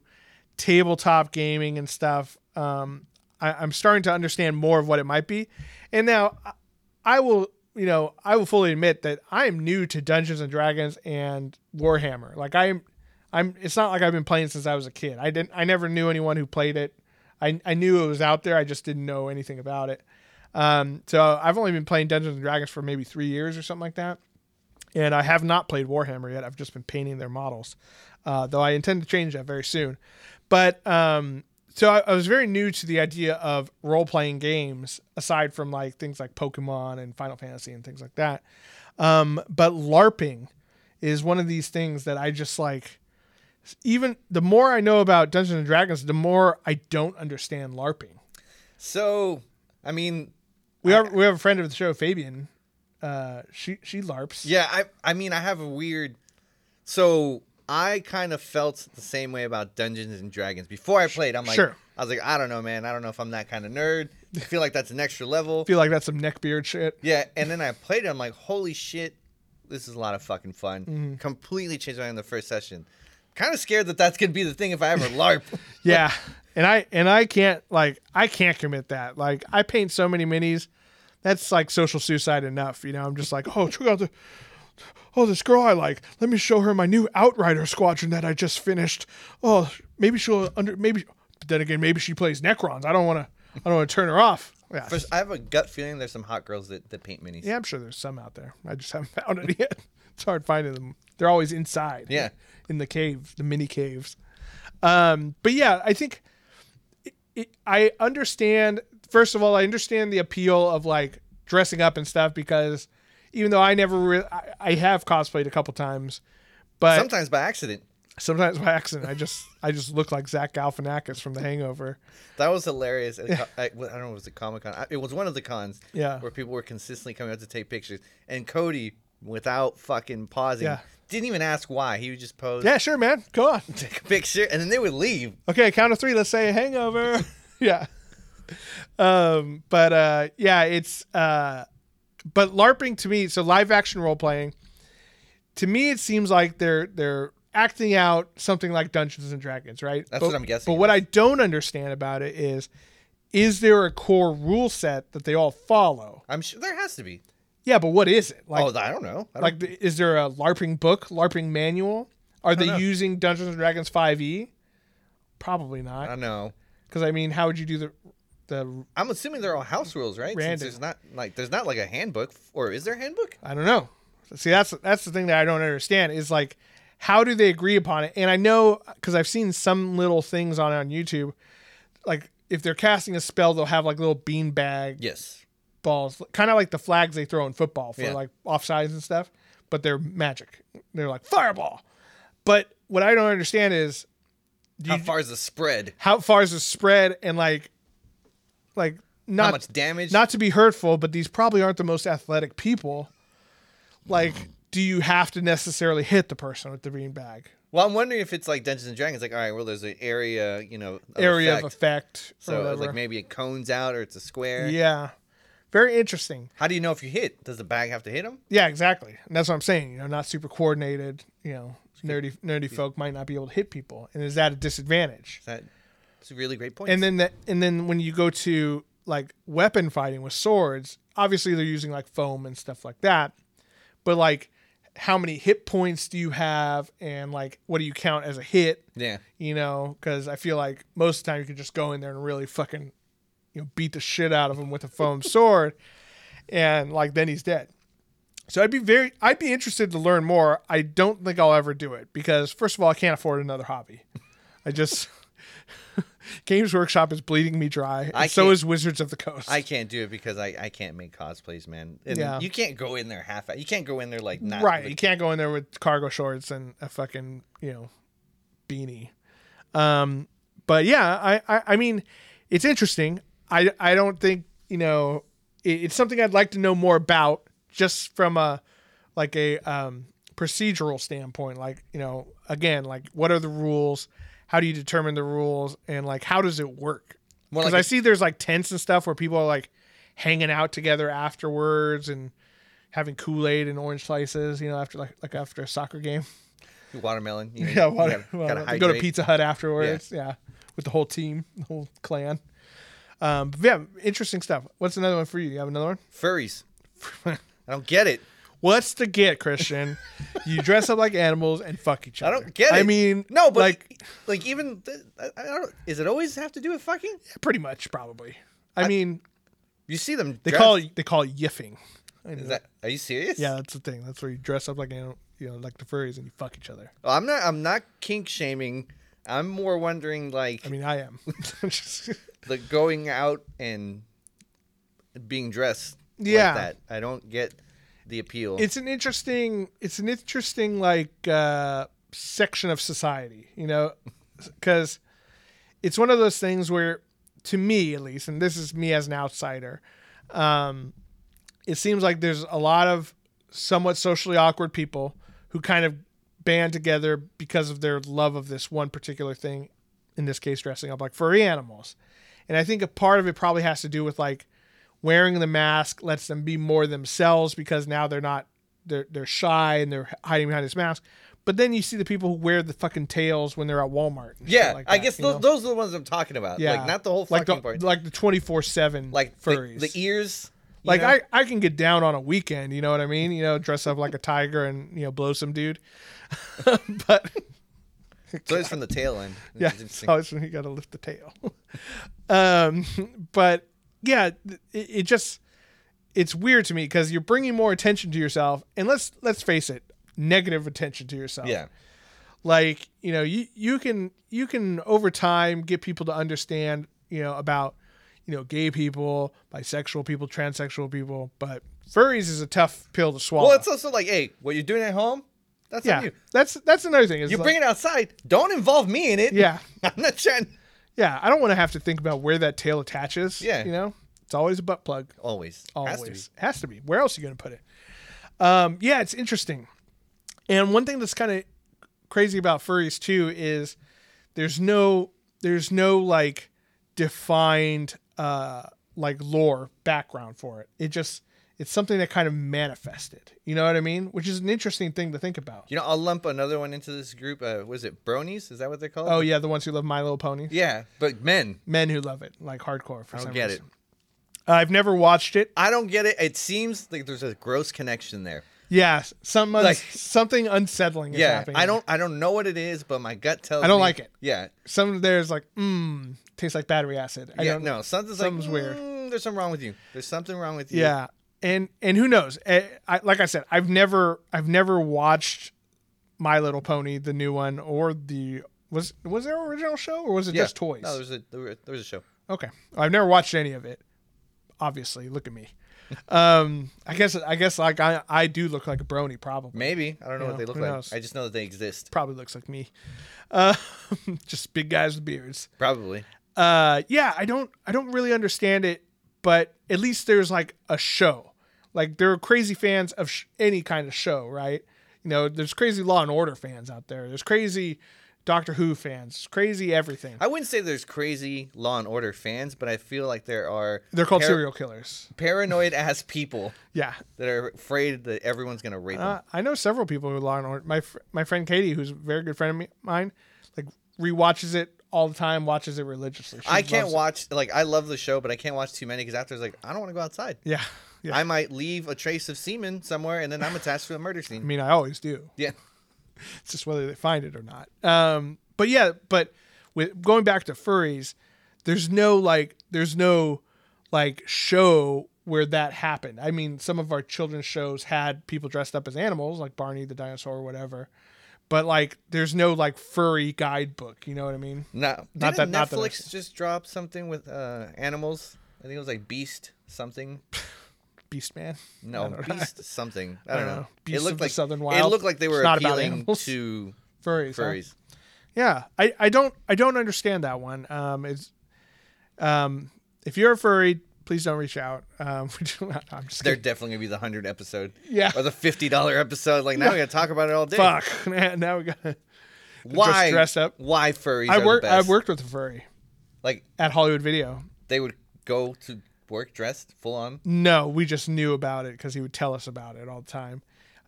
S1: tabletop gaming and stuff, um, I, I'm starting to understand more of what it might be. And now I- I will, you know, I will fully admit that I am new to Dungeons and Dragons and Warhammer. Like I'm, I'm. It's not like I've been playing since I was a kid. I didn't. I never knew anyone who played it. I I knew it was out there. I just didn't know anything about it. Um, so I've only been playing Dungeons and Dragons for maybe three years or something like that and I have not played Warhammer yet. I've just been painting their models, uh, though I intend to change that very soon. But um, so I, I was very new to the idea of role playing games, aside from like things like Pokemon and Final Fantasy and things like that. Um, but LARPing is one of these things that I just like. Even the more I know about Dungeons and Dragons, the more I don't understand LARPing.
S2: So, I mean,
S1: We have we have a friend of the show, Fabian. Uh, she she LARPs.
S2: yeah, I I mean, I have a weird. So I kind of felt the same way about Dungeons and Dragons before I played. I'm like,
S1: Sure.
S2: I was like, I don't know, man. I don't know if I'm that kind of nerd. I feel like that's an extra level.
S1: feel like that's some neckbeard shit.
S2: Yeah, and then I played it. I'm like, holy shit, this is a lot of fucking fun.
S1: Mm-hmm.
S2: Completely changed my mind in the first session. Kind of scared that that's gonna be the thing if I ever LARP.
S1: Yeah. And I and I can't like I can't commit that. Like I paint so many minis. That's like social suicide enough. You know, I'm just like, oh, check out the oh, this girl I like. Let me show her my new Outrider squadron that I just finished. Oh, maybe she'll under maybe. But then again, maybe she plays Necrons. I don't want to. I don't want to turn her off. Yeah.
S2: First, I have a gut feeling there's some hot girls that, that paint minis.
S1: Yeah, I'm sure there's some out there. I just haven't found it yet. It's hard finding them. They're always inside.
S2: Yeah.
S1: In the cave, the mini caves. Um, but yeah, I think it, it, I understand. First of all, I understand the appeal of like dressing up and stuff because even though I never, re- I, I have cosplayed a couple times, but
S2: Sometimes by accident.
S1: sometimes by accident, I just I just look like Zach Galifianakis from The Hangover.
S2: That was hilarious. A I, I don't know, was it Comic Con? It was one of the cons.
S1: Yeah.
S2: Where people were consistently coming out to take pictures, and Cody, without fucking pausing,
S1: Yeah.
S2: Didn't even ask why. He would just pose,
S1: Yeah, sure, man. Go on.
S2: take a picture, and then they would leave.
S1: Okay, count of three. Let's say hangover. yeah. Um, but uh, yeah, it's uh, but LARPing to me, so live action role playing, to me it seems like they're they're acting out something like Dungeons and Dragons, right?
S2: That's
S1: But-
S2: what I'm guessing
S1: But what I don't understand about it is, is there a core rule set that they all follow?
S2: I'm sure there has to be.
S1: Yeah, but what is it? Like,
S2: oh, I don't know. I don't,
S1: like, is there a LARPing book, LARPing manual? Are they
S2: know.
S1: using Dungeons and Dragons 5e? Probably not.
S2: I don't know.
S1: Because I mean, how would you do the the?
S2: I'm assuming they're all house rules, right? Since there's not like there's not like a handbook, or is there a handbook?
S1: I don't know. See, that's that's the thing that I don't understand is like, how do they agree upon it? And I know because I've seen some little things on on YouTube, like if they're casting a spell, they'll have like little bean bag
S2: Yes.
S1: Balls, kind of like the flags they throw in football for
S2: Yeah.
S1: like offsides and stuff, but they're magic. They're like fireball. But what I don't understand is
S2: How far is the spread?
S1: how far is the spread and like, like not
S2: How much damage?
S1: not to be hurtful, but these probably aren't the most athletic people. Like, do you have to necessarily hit the person with the bean bag?
S2: well, I'm wondering if it's like Dungeons and Dragons. Like, all right, well, there's an area, you know, of
S1: Area
S2: effect.
S1: of effect.
S2: So like maybe it cones out or it's a square.
S1: yeah, very interesting.
S2: How do you know if you hit? Does the bag have to hit him?
S1: Yeah, exactly. And that's what I'm saying. You know, not super coordinated. You know, nerdy nerdy folk might not be able to hit people, and is that a disadvantage?
S2: Is that it's a really great point.
S1: And then that, and then when you go to like weapon fighting with swords, obviously they're using like foam and stuff like that. But like, how many hit points do you have, and like, what do you count as a hit?
S2: yeah,
S1: You know, because I feel like most of the time you can just go in there and really fucking, you know, beat the shit out of him with a foam sword, and like then he's dead. So I'd be very, I'd be interested to learn more. I don't think I'll ever do it because first of all, I can't afford another hobby. I just Games Workshop is bleeding me dry. And
S2: I
S1: so is Wizards of the Coast.
S2: I can't do it because I, I can't make cosplays, man. And
S1: Yeah.
S2: you can't go in there half. You can't go in there like not
S1: right. You can't go in there with cargo shorts and a fucking, you know, beanie. Um, but yeah, I, I, I mean, it's interesting. I, I don't think, you know, it, it's something I'd like to know more about just from a, like a, um, procedural standpoint. Like, you know, again, like what are the rules? How do you determine the rules? And like, how does it work? Because
S2: like
S1: I
S2: a-
S1: see there's like tents and stuff where people are like hanging out together afterwards and having Kool Aid and orange slices, you know, after like like after a soccer game.
S2: watermelon. You know,
S1: Yeah,
S2: you gotta-
S1: well,
S2: gotta
S1: go to. Pizza Hut afterwards. Yeah. with the whole team, the whole clan. Um, yeah, interesting stuff. What's another one for you? You have another one?
S2: Furries. I don't get it.
S1: What's the get, Christian? you dress up like animals and fuck each other.
S2: I don't get it.
S1: I mean,
S2: no, but
S1: like
S2: like, even I I don't. Is it always have to do with fucking?
S1: pretty much, probably. I, mean,
S2: You see them.
S1: they
S2: dressed-
S1: call it they call it yiffing. I.
S2: Is that? Are you serious?
S1: yeah, that's the thing. That's where you dress up like animal, you know, like the furries and you fuck each other.
S2: Well, I'm not. I'm not kink shaming. I'm more wondering like
S1: I mean, I am.
S2: The going out and being dressed.
S1: Yeah.
S2: Like that. I don't get the appeal.
S1: it's an interesting it's an interesting like uh section of society you know because it's one of those things where to me at least and this is me as an outsider um it seems like there's a lot of somewhat socially awkward people who kind of band together because of their love of this one particular thing in this case dressing up like furry animals and i think a part of it probably has to do with like wearing the mask lets them be more themselves because now they're not they're they're shy and they're hiding behind this mask. But then you see the people who wear the fucking tails when they're at Walmart.
S2: yeah,
S1: like
S2: I guess
S1: you
S2: those, are the ones I'm talking about.
S1: yeah,
S2: Like not the whole
S1: like
S2: fucking
S1: the,
S2: part.
S1: like the twenty four seven
S2: Like the,
S1: furries.
S2: the ears.
S1: like
S2: know?
S1: I, I can get down on a weekend, you know what I mean? You know, dress up like a tiger and you know blow some dude. but
S2: it's from the tail end.
S1: yeah,
S2: It's
S1: it's always when you got to lift the tail. um, but yeah, it, it just it's weird to me because you're bringing more attention to yourself, and let's let's face it, negative attention to yourself.
S2: Yeah.
S1: like you know you you can you can over time get people to understand you know about you know gay people bisexual people transsexual people but furries is a tough pill to swallow
S2: Well, it's also like, hey, what you're doing at home, that's
S1: yeah
S2: on you.
S1: that's that's another thing is
S2: You
S1: like-
S2: bring it outside. Don't involve me in it.
S1: yeah
S2: I'm not trying.
S1: yeah i don't want to have to think about where that tail attaches
S2: Yeah.
S1: you know it's always a butt plug
S2: Always.
S1: always
S2: Has to be.
S1: has to be where else are you going to put it um yeah it's interesting and one thing that's kind of crazy about furries too is there's no there's no like defined uh like lore background for it it just it's something that kind of manifested you know what i mean which is an interesting thing to think about
S2: You know, I'll lump another one into this group. Uh, was it bronies? Is that what they're called?
S1: oh yeah the ones who love my little ponies
S2: Yeah, but men,
S1: men who love it like hardcore for
S2: I
S1: some
S2: don't get
S1: reason.
S2: it.
S1: i've never watched it
S2: I don't get it. It seems like there's a gross connection there.
S1: yeah some
S2: Like-
S1: something unsettling is
S2: yeah,
S1: happening
S2: I don't. I don't know what it is, but my gut tells. Me.
S1: I don't
S2: me-
S1: like it.
S2: Yeah,
S1: some there's like mmm tastes like battery acid I
S2: yeah.
S1: don't
S2: No, something's, like
S1: something's
S2: like
S1: weird.
S2: "Mm, There's something wrong with you. There's something wrong with you.
S1: Yeah, and and who knows? Eh, I, like I said, I've never I've never watched My Little Pony, the new one, or the was was there an original show or was it
S2: Yeah.
S1: just toys?
S2: No, there's a there was a show.
S1: okay, I've never watched any of it. Obviously, look at me. um, I guess I guess like I I do look like a brony, probably.
S2: Maybe I don't know
S1: Yeah,
S2: what they look like.
S1: knows?
S2: I just know that they exist.
S1: Probably looks like me. Uh, just big guys with beards.
S2: Probably.
S1: uh yeah i don't i don't really understand it but at least there's like a show like there are crazy fans of sh- any kind of show right? You know there's crazy law and order fans out there. There's crazy doctor who fans. Crazy everything.
S2: I wouldn't say there's crazy Law and Order fans, but I feel like there are
S1: they're called
S2: par-
S1: serial killers.
S2: paranoid ass people
S1: yeah.
S2: that are afraid that everyone's gonna rape them.
S1: uh, i know several people who law and order my fr- my friend katie who's a very good friend of me, mine like rewatches it all the time watches it religiously. She
S2: I can't
S1: loves it.
S2: watch like I love the show, but I can't watch too many because after it's like I don't want to go outside.
S1: yeah yeah
S2: I might leave a trace of semen somewhere, and then I'm attached to a murder scene.
S1: i mean i always do
S2: Yeah,
S1: It's just whether they find it or not. Um, but yeah, but with going back to furries, there's no like, there's no like show where that happened. I mean, some of our children's shows had people dressed up as animals, like Barney the dinosaur or whatever. But like, there's no like furry guidebook. You know what I mean?
S2: no,
S1: Not that- not that
S2: Netflix just drop something with uh, animals? I think it was like Beast something.
S1: Beast Man.
S2: No. Beast something. I
S1: I
S2: don't
S1: don't
S2: know.
S1: know. Beasts
S2: it looked
S1: of the
S2: like
S1: Southern
S2: It
S1: Wild.
S2: looked like they were
S1: not
S2: appealing to
S1: Furries. huh?
S2: furries.
S1: Yeah, I, I don't I don't understand that one. Um, it's um, if you're a furry, please don't reach out. Um, I'm just
S2: They're
S1: kidding.
S2: definitely gonna be the hundred episode.
S1: Yeah.
S2: Or the fifty dollar episode. Like now we gotta talk about it all day.
S1: Fuck. man. now we got. To.
S2: Why
S1: dressed up.
S2: Why furries?
S1: I
S2: are
S1: work. I worked with a furry
S2: Like
S1: at Hollywood Video.
S2: they would go to work dressed full on.
S1: No, we just knew about it because he would tell us about it all the time.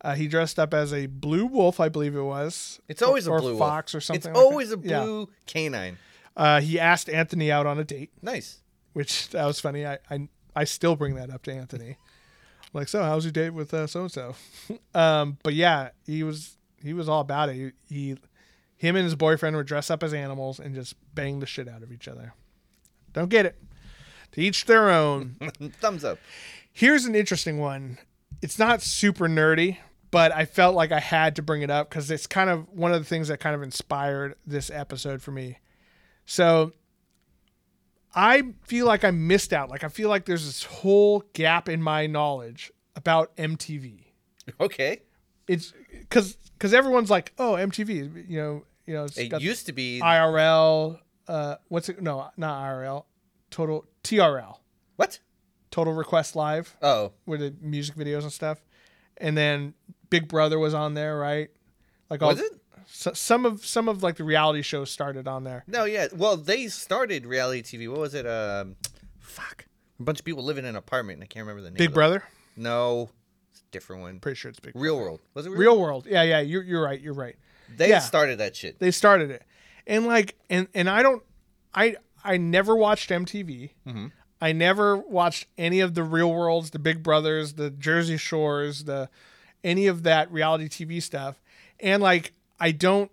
S1: Uh, he dressed up as a blue wolf, I believe it was.
S2: It's always
S1: or,
S2: a blue
S1: or
S2: wolf.
S1: fox or something.
S2: It's
S1: like that.
S2: always a
S1: Yeah.
S2: blue canine.
S1: Uh, he asked Anthony out on a date,
S2: Nice.
S1: which that was funny. I I, I still bring that up to Anthony. like, so how's your date with so and so? Um, but yeah, he was he was all about it. He, he him and his boyfriend were dressed up as animals and just banged the shit out of each other. Don't get it. To each their own.
S2: Thumbs up.
S1: Here's an interesting one. It's not super nerdy, but I felt like I had to bring it up because it's kind of one of the things that kind of inspired this episode for me. So I feel like I missed out. Like I feel like there's this whole gap in my knowledge about MTV.
S2: Okay.
S1: It's because because everyone's like, oh, MTV, you know, you know, it's
S2: It used to be
S1: IRL. Uh, what's it? No, not IRL. Total TRL.
S2: what?
S1: Total Request Live.
S2: Oh,
S1: with the music videos and stuff. And then Big Brother was on there, right? Like all,
S2: was it?
S1: So, some of some of like the reality shows started on there.
S2: No, yeah. Well, they started reality TV. What was it? Um, fuck. A bunch of people living in an apartment. and I can't remember the name.
S1: Big
S2: it.
S1: Brother,
S2: No, it's a different one.
S1: pretty sure it's Big.
S2: Real World. Was it Real?
S1: Real World, yeah, yeah. You're you're right. You're right.
S2: They
S1: yeah.
S2: started that shit.
S1: They started it, and like and and I don't, I I never watched MTV.
S2: Mm-hmm.
S1: I never watched any of the Real Worlds, the Big Brothers, the Jersey Shores, the any of that reality TV stuff. And like I don't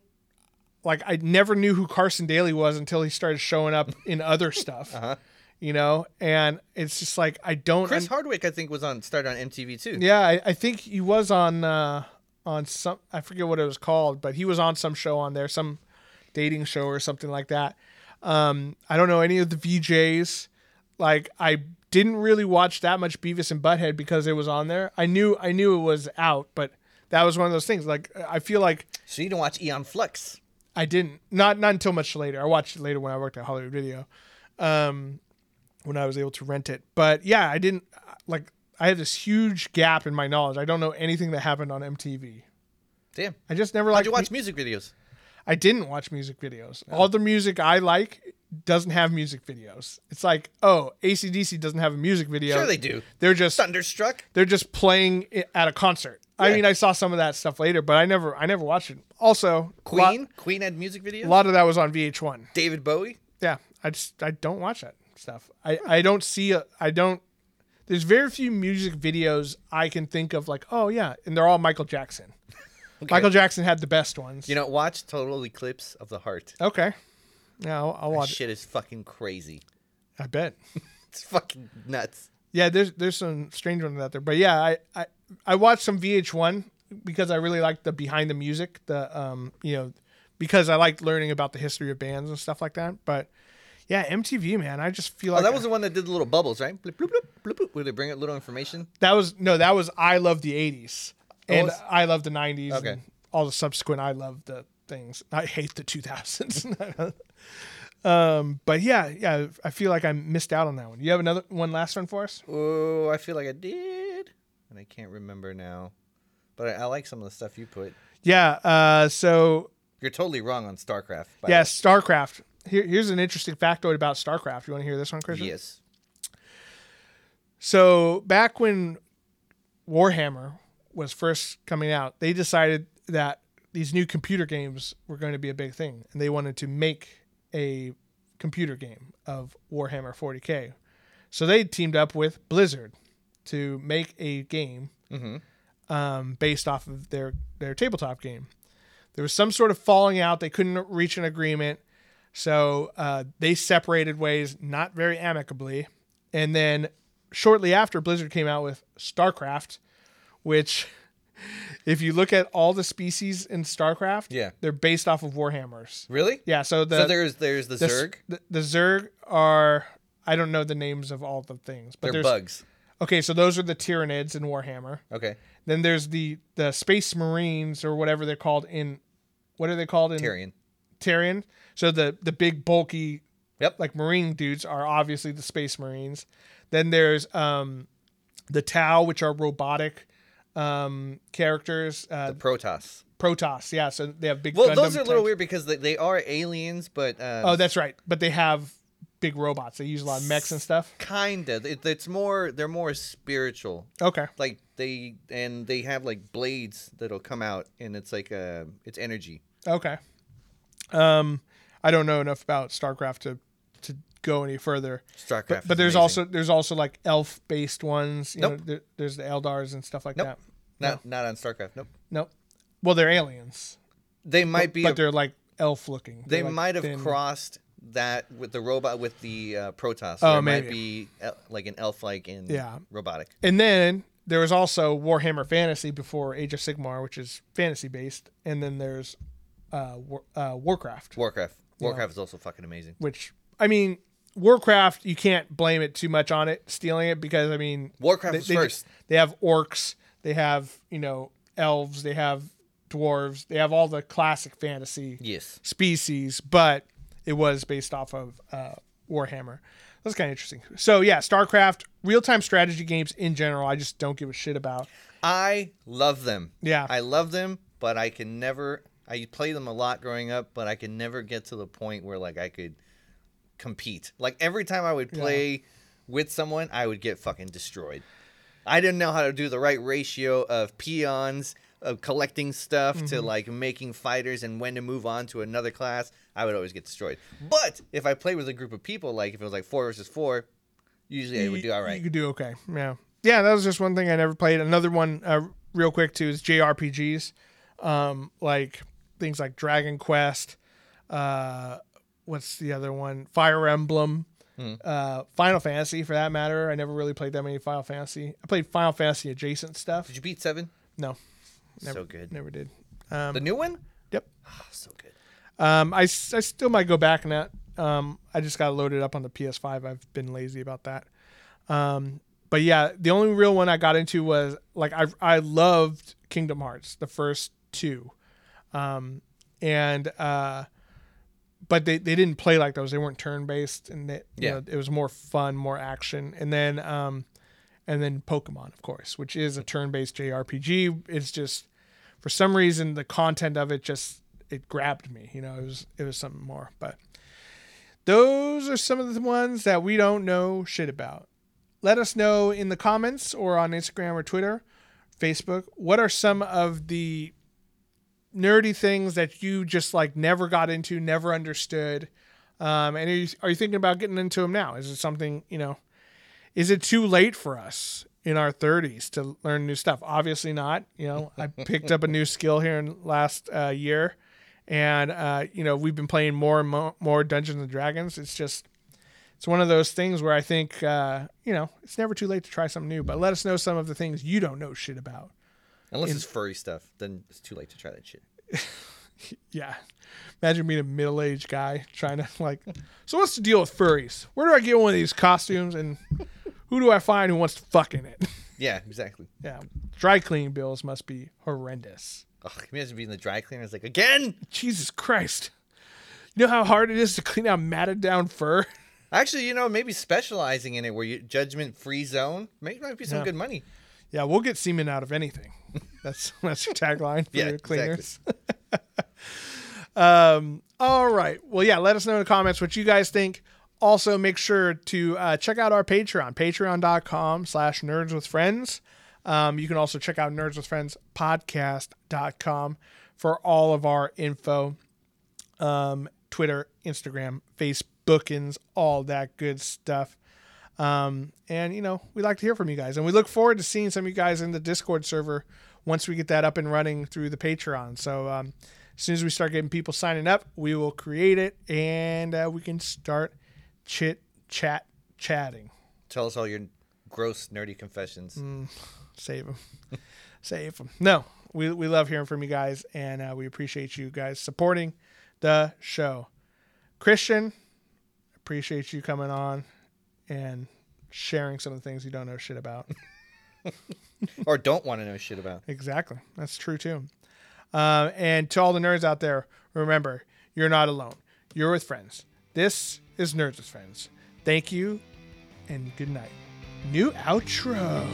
S1: like I never knew who Carson Daly was until he started showing up in other stuff.
S2: Uh-huh.
S1: you know, and it's just like I don't.
S2: Chris
S1: un-
S2: Hardwick, I think, was on started on MTV too.
S1: yeah, I, I think he was on uh, on some. I forget what it was called, but he was on some show on there, some dating show or something like that. Um, I don't know any of the VJs. Like I didn't really watch that much Beavis and Butthead because it was on there. I knew I knew it was out, but that was one of those things. Like I feel like
S2: So you didn't watch Aeon Flux.
S1: I didn't not not until much later. I watched it later when I worked at Hollywood Video, um, when I was able to rent it. But yeah, I didn't like. I had this huge gap in my knowledge. I don't know anything that happened on MTV.
S2: Damn.
S1: I just never
S2: How'd
S1: liked.
S2: you watch music videos?
S1: I didn't watch music videos. All the music I like doesn't have music videos. It's like, oh, AC/DC doesn't have a music video.
S2: Sure they do.
S1: They're just
S2: Thunderstruck.
S1: they're just playing at a concert. I mean, I saw some of that stuff later, but I never I never watched it. Also,
S2: Queen.
S1: lot-
S2: Queen had music videos.
S1: a lot of that was on VH1.
S2: David Bowie.
S1: Yeah, I just I don't watch that stuff. I I don't see I don't. There's very few music videos I can think of like oh yeah, and they're all Michael Jackson. Michael Jackson had the best ones.
S2: You know, watch Total Eclipse of the Heart.
S1: Okay. Yeah, I'll, I'll watch. it.
S2: shit is fucking crazy.
S1: I bet.
S2: It's fucking nuts.
S1: Yeah, there's there's some strange ones out there, but yeah, I I, I watched some VH1 because I really liked the behind the music, the um you know because I liked learning about the history of bands and stuff like that. But yeah, MTV man, I just feel
S2: Oh,
S1: like
S2: that was the one that did the little bubbles, right? Bloop, bloop, bloop, bloop, bloop, where they bring out little information.
S1: that was no, that was I love the '80s and
S2: was-
S1: I love the '90s.
S2: Okay.
S1: and all the subsequent I love the things. I hate the 2000s. um, but yeah, yeah, I feel like I missed out on that one. You have another one last one for us?
S2: Oh, I feel like I did, and I can't remember now. But I, I like some of the stuff you put.
S1: Yeah. Uh, so
S2: You're totally wrong on StarCraft.
S1: Yeah, StarCraft. Here, here's an interesting factoid about StarCraft. You want to hear this one. Christian?
S2: Yes.
S1: So back when Warhammer was first coming out, they decided that these new computer games were going to be a big thing, and they wanted to make a computer game of Warhammer 40k. So they teamed up with Blizzard to make a game
S2: Mm-hmm.
S1: um, based off of their their tabletop game. There was some sort of falling out; they couldn't reach an agreement, so uh, they separated ways, not very amicably. And then shortly after, Blizzard came out with StarCraft, which, if you look at all the species in StarCraft,
S2: Yeah.
S1: they're based off of Warhammers.
S2: Really?
S1: Yeah, so the
S2: so there's there's the,
S1: the,
S2: Zerg.
S1: the, the Zerg are I don't know the names of all the things, but
S2: They're bugs.
S1: okay. So those are the Tyranids in Warhammer.
S2: Okay.
S1: Then there's the the Space Marines or whatever they're called in what are they called in
S2: Terran.
S1: Terran? So the the big bulky
S2: Yep.
S1: like marine dudes are obviously the Space Marines. Then there's um the Tau, which are robotic um characters. Uh,
S2: The Protoss.
S1: Protoss, yeah. So they have big.
S2: Well,
S1: Gundam
S2: those are a little
S1: types.
S2: weird because they, they are aliens, but uh,
S1: Oh, that's right. But they have big robots. They use a lot of mechs and stuff.
S2: kinda. It, it's more. They're more spiritual.
S1: Okay.
S2: Like they and they have like blades that'll come out, and it's like uh, it's energy.
S1: Okay. Um, I don't know enough about StarCraft to to go any further.
S2: StarCraft.
S1: But, but there's
S2: amazing.
S1: also there's also like elf based ones. You
S2: Nope.
S1: know, there, there's the Eldars and stuff like
S2: Nope.
S1: that.
S2: Not not on StarCraft. Nope.
S1: Nope. Well, they're aliens,
S2: They might be.
S1: but
S2: a-
S1: they're like elf looking.
S2: they
S1: They're, like,
S2: might have
S1: thin.
S2: crossed that with the robot with the uh, Protoss.
S1: Oh,
S2: there might be el- like an elf-like in
S1: Yeah.
S2: robotic.
S1: And then there was also Warhammer Fantasy before Age of Sigmar, which is fantasy based, and then there's uh, War, uh, Warcraft,
S2: Warcraft. Warcraft is also fucking amazing.
S1: which I mean. Warcraft, you can't blame it too much on it stealing it because I mean
S2: Warcraft
S1: they,
S2: was
S1: they,
S2: first.
S1: they have orcs, they have you know elves, they have dwarves, they have all the classic fantasy
S2: Yes.
S1: species, but it was based off of uh, Warhammer. That's kind of interesting. So yeah, StarCraft, real time strategy games in general, I just don't give a shit about.
S2: I love them.
S1: Yeah,
S2: I love them, but I can never. I played them a lot growing up, but I can never get to the point where like I could compete. Like every time I would play with someone, I would get fucking destroyed. I didn't know how to do the right ratio of peons of collecting stuff
S1: Mm-hmm.
S2: to like making fighters and when to move on to another class. I would always get destroyed. But if I played with a group of people, like if it was like four versus four, usually I would do all right.
S1: You could do okay. Yeah, yeah. That was just one thing I never played. Another one, uh, real quick too, is JRPGs, um, like things like Dragon Quest. Uh, what's the other one? Fire Emblem. Uh, Final Fantasy, for that matter. I never really played that many Final Fantasy. I played Final Fantasy adjacent stuff.
S2: Did you beat seven?
S1: No, never,
S2: so good.
S1: Never did.
S2: the new one?
S1: Yep.
S2: Oh, so good.
S1: Um, I, I still might go back in that. Um, I just got loaded up on the PS5. I've been lazy about that. Um, but yeah, the only real one I got into was like I I loved Kingdom Hearts, the first two, um, and uh, but they, they didn't play like those. They weren't turn based, and they, you
S2: Yeah.
S1: know, it was more fun, more action. And then um, and then Pokemon, of course, which is a turn based JRPG. It's just for some reason the content of it just it grabbed me. You know, it was it was something more. But those are some of the ones that we don't know shit about. Let us know in the comments or on Instagram or Twitter, Facebook. What are some of the nerdy things that you just like never got into, never understood? Um, and are you, are you thinking about getting into them now? Is it something you know? Is it too late for us in our 30s to learn new stuff? Obviously not. You know, I picked up a new skill here in last uh, year, and uh, you know we've been playing more and more, Dungeons and Dragons. It's just it's one of those things where I think uh, you know it's never too late to try something new. But let us know some of the things you don't know shit about.
S2: Unless it's furry stuff, then it's too late to try that shit.
S1: Yeah, imagine being a middle aged guy trying to like. So what's the deal with furries? Where do I get one of these costumes, and who do I find who wants to fuck in it?
S2: Yeah, exactly.
S1: yeah, dry cleaning bills must be horrendous.
S2: Ugh, imagine being the dry cleaner? It's like, again?
S1: Jesus Christ. You know how hard it is to clean out matted down fur?
S2: Actually, you know, maybe specializing in it where you judgment free zone maybe might be some
S1: Yeah.
S2: good money.
S1: Yeah, we'll get semen out of anything. That's that's your tagline for
S2: Yeah,
S1: your cleaners. um, all right. Well, yeah, let us know in the comments what you guys think. Also, make sure to uh, check out our Patreon, patreon.com slash nerds with friends. Um, you can also check out nerds with friends podcast.com for all of our info. Um, Twitter, Instagram, Facebookins, all that good stuff. Um, and you know, we like to hear from you guys, and we look forward to seeing some of you guys in the Discord server once we get that up and running through the Patreon. So um, as soon as we start getting people signing up, we will create it, and uh, we can start chit chat chatting.
S2: Tell us all your gross, nerdy confessions.
S1: Mm. Save them, save them. No, we we love hearing from you guys, and uh, we appreciate you guys supporting the show. Christian, appreciate you coming on and sharing some of the things you don't know shit about.
S2: or don't want to know shit about.
S1: Exactly. That's true too. Um, and to all the nerds out there, remember, you're not alone. You're with friends. This is Nerds with Friends. Thank you and good night. New outro.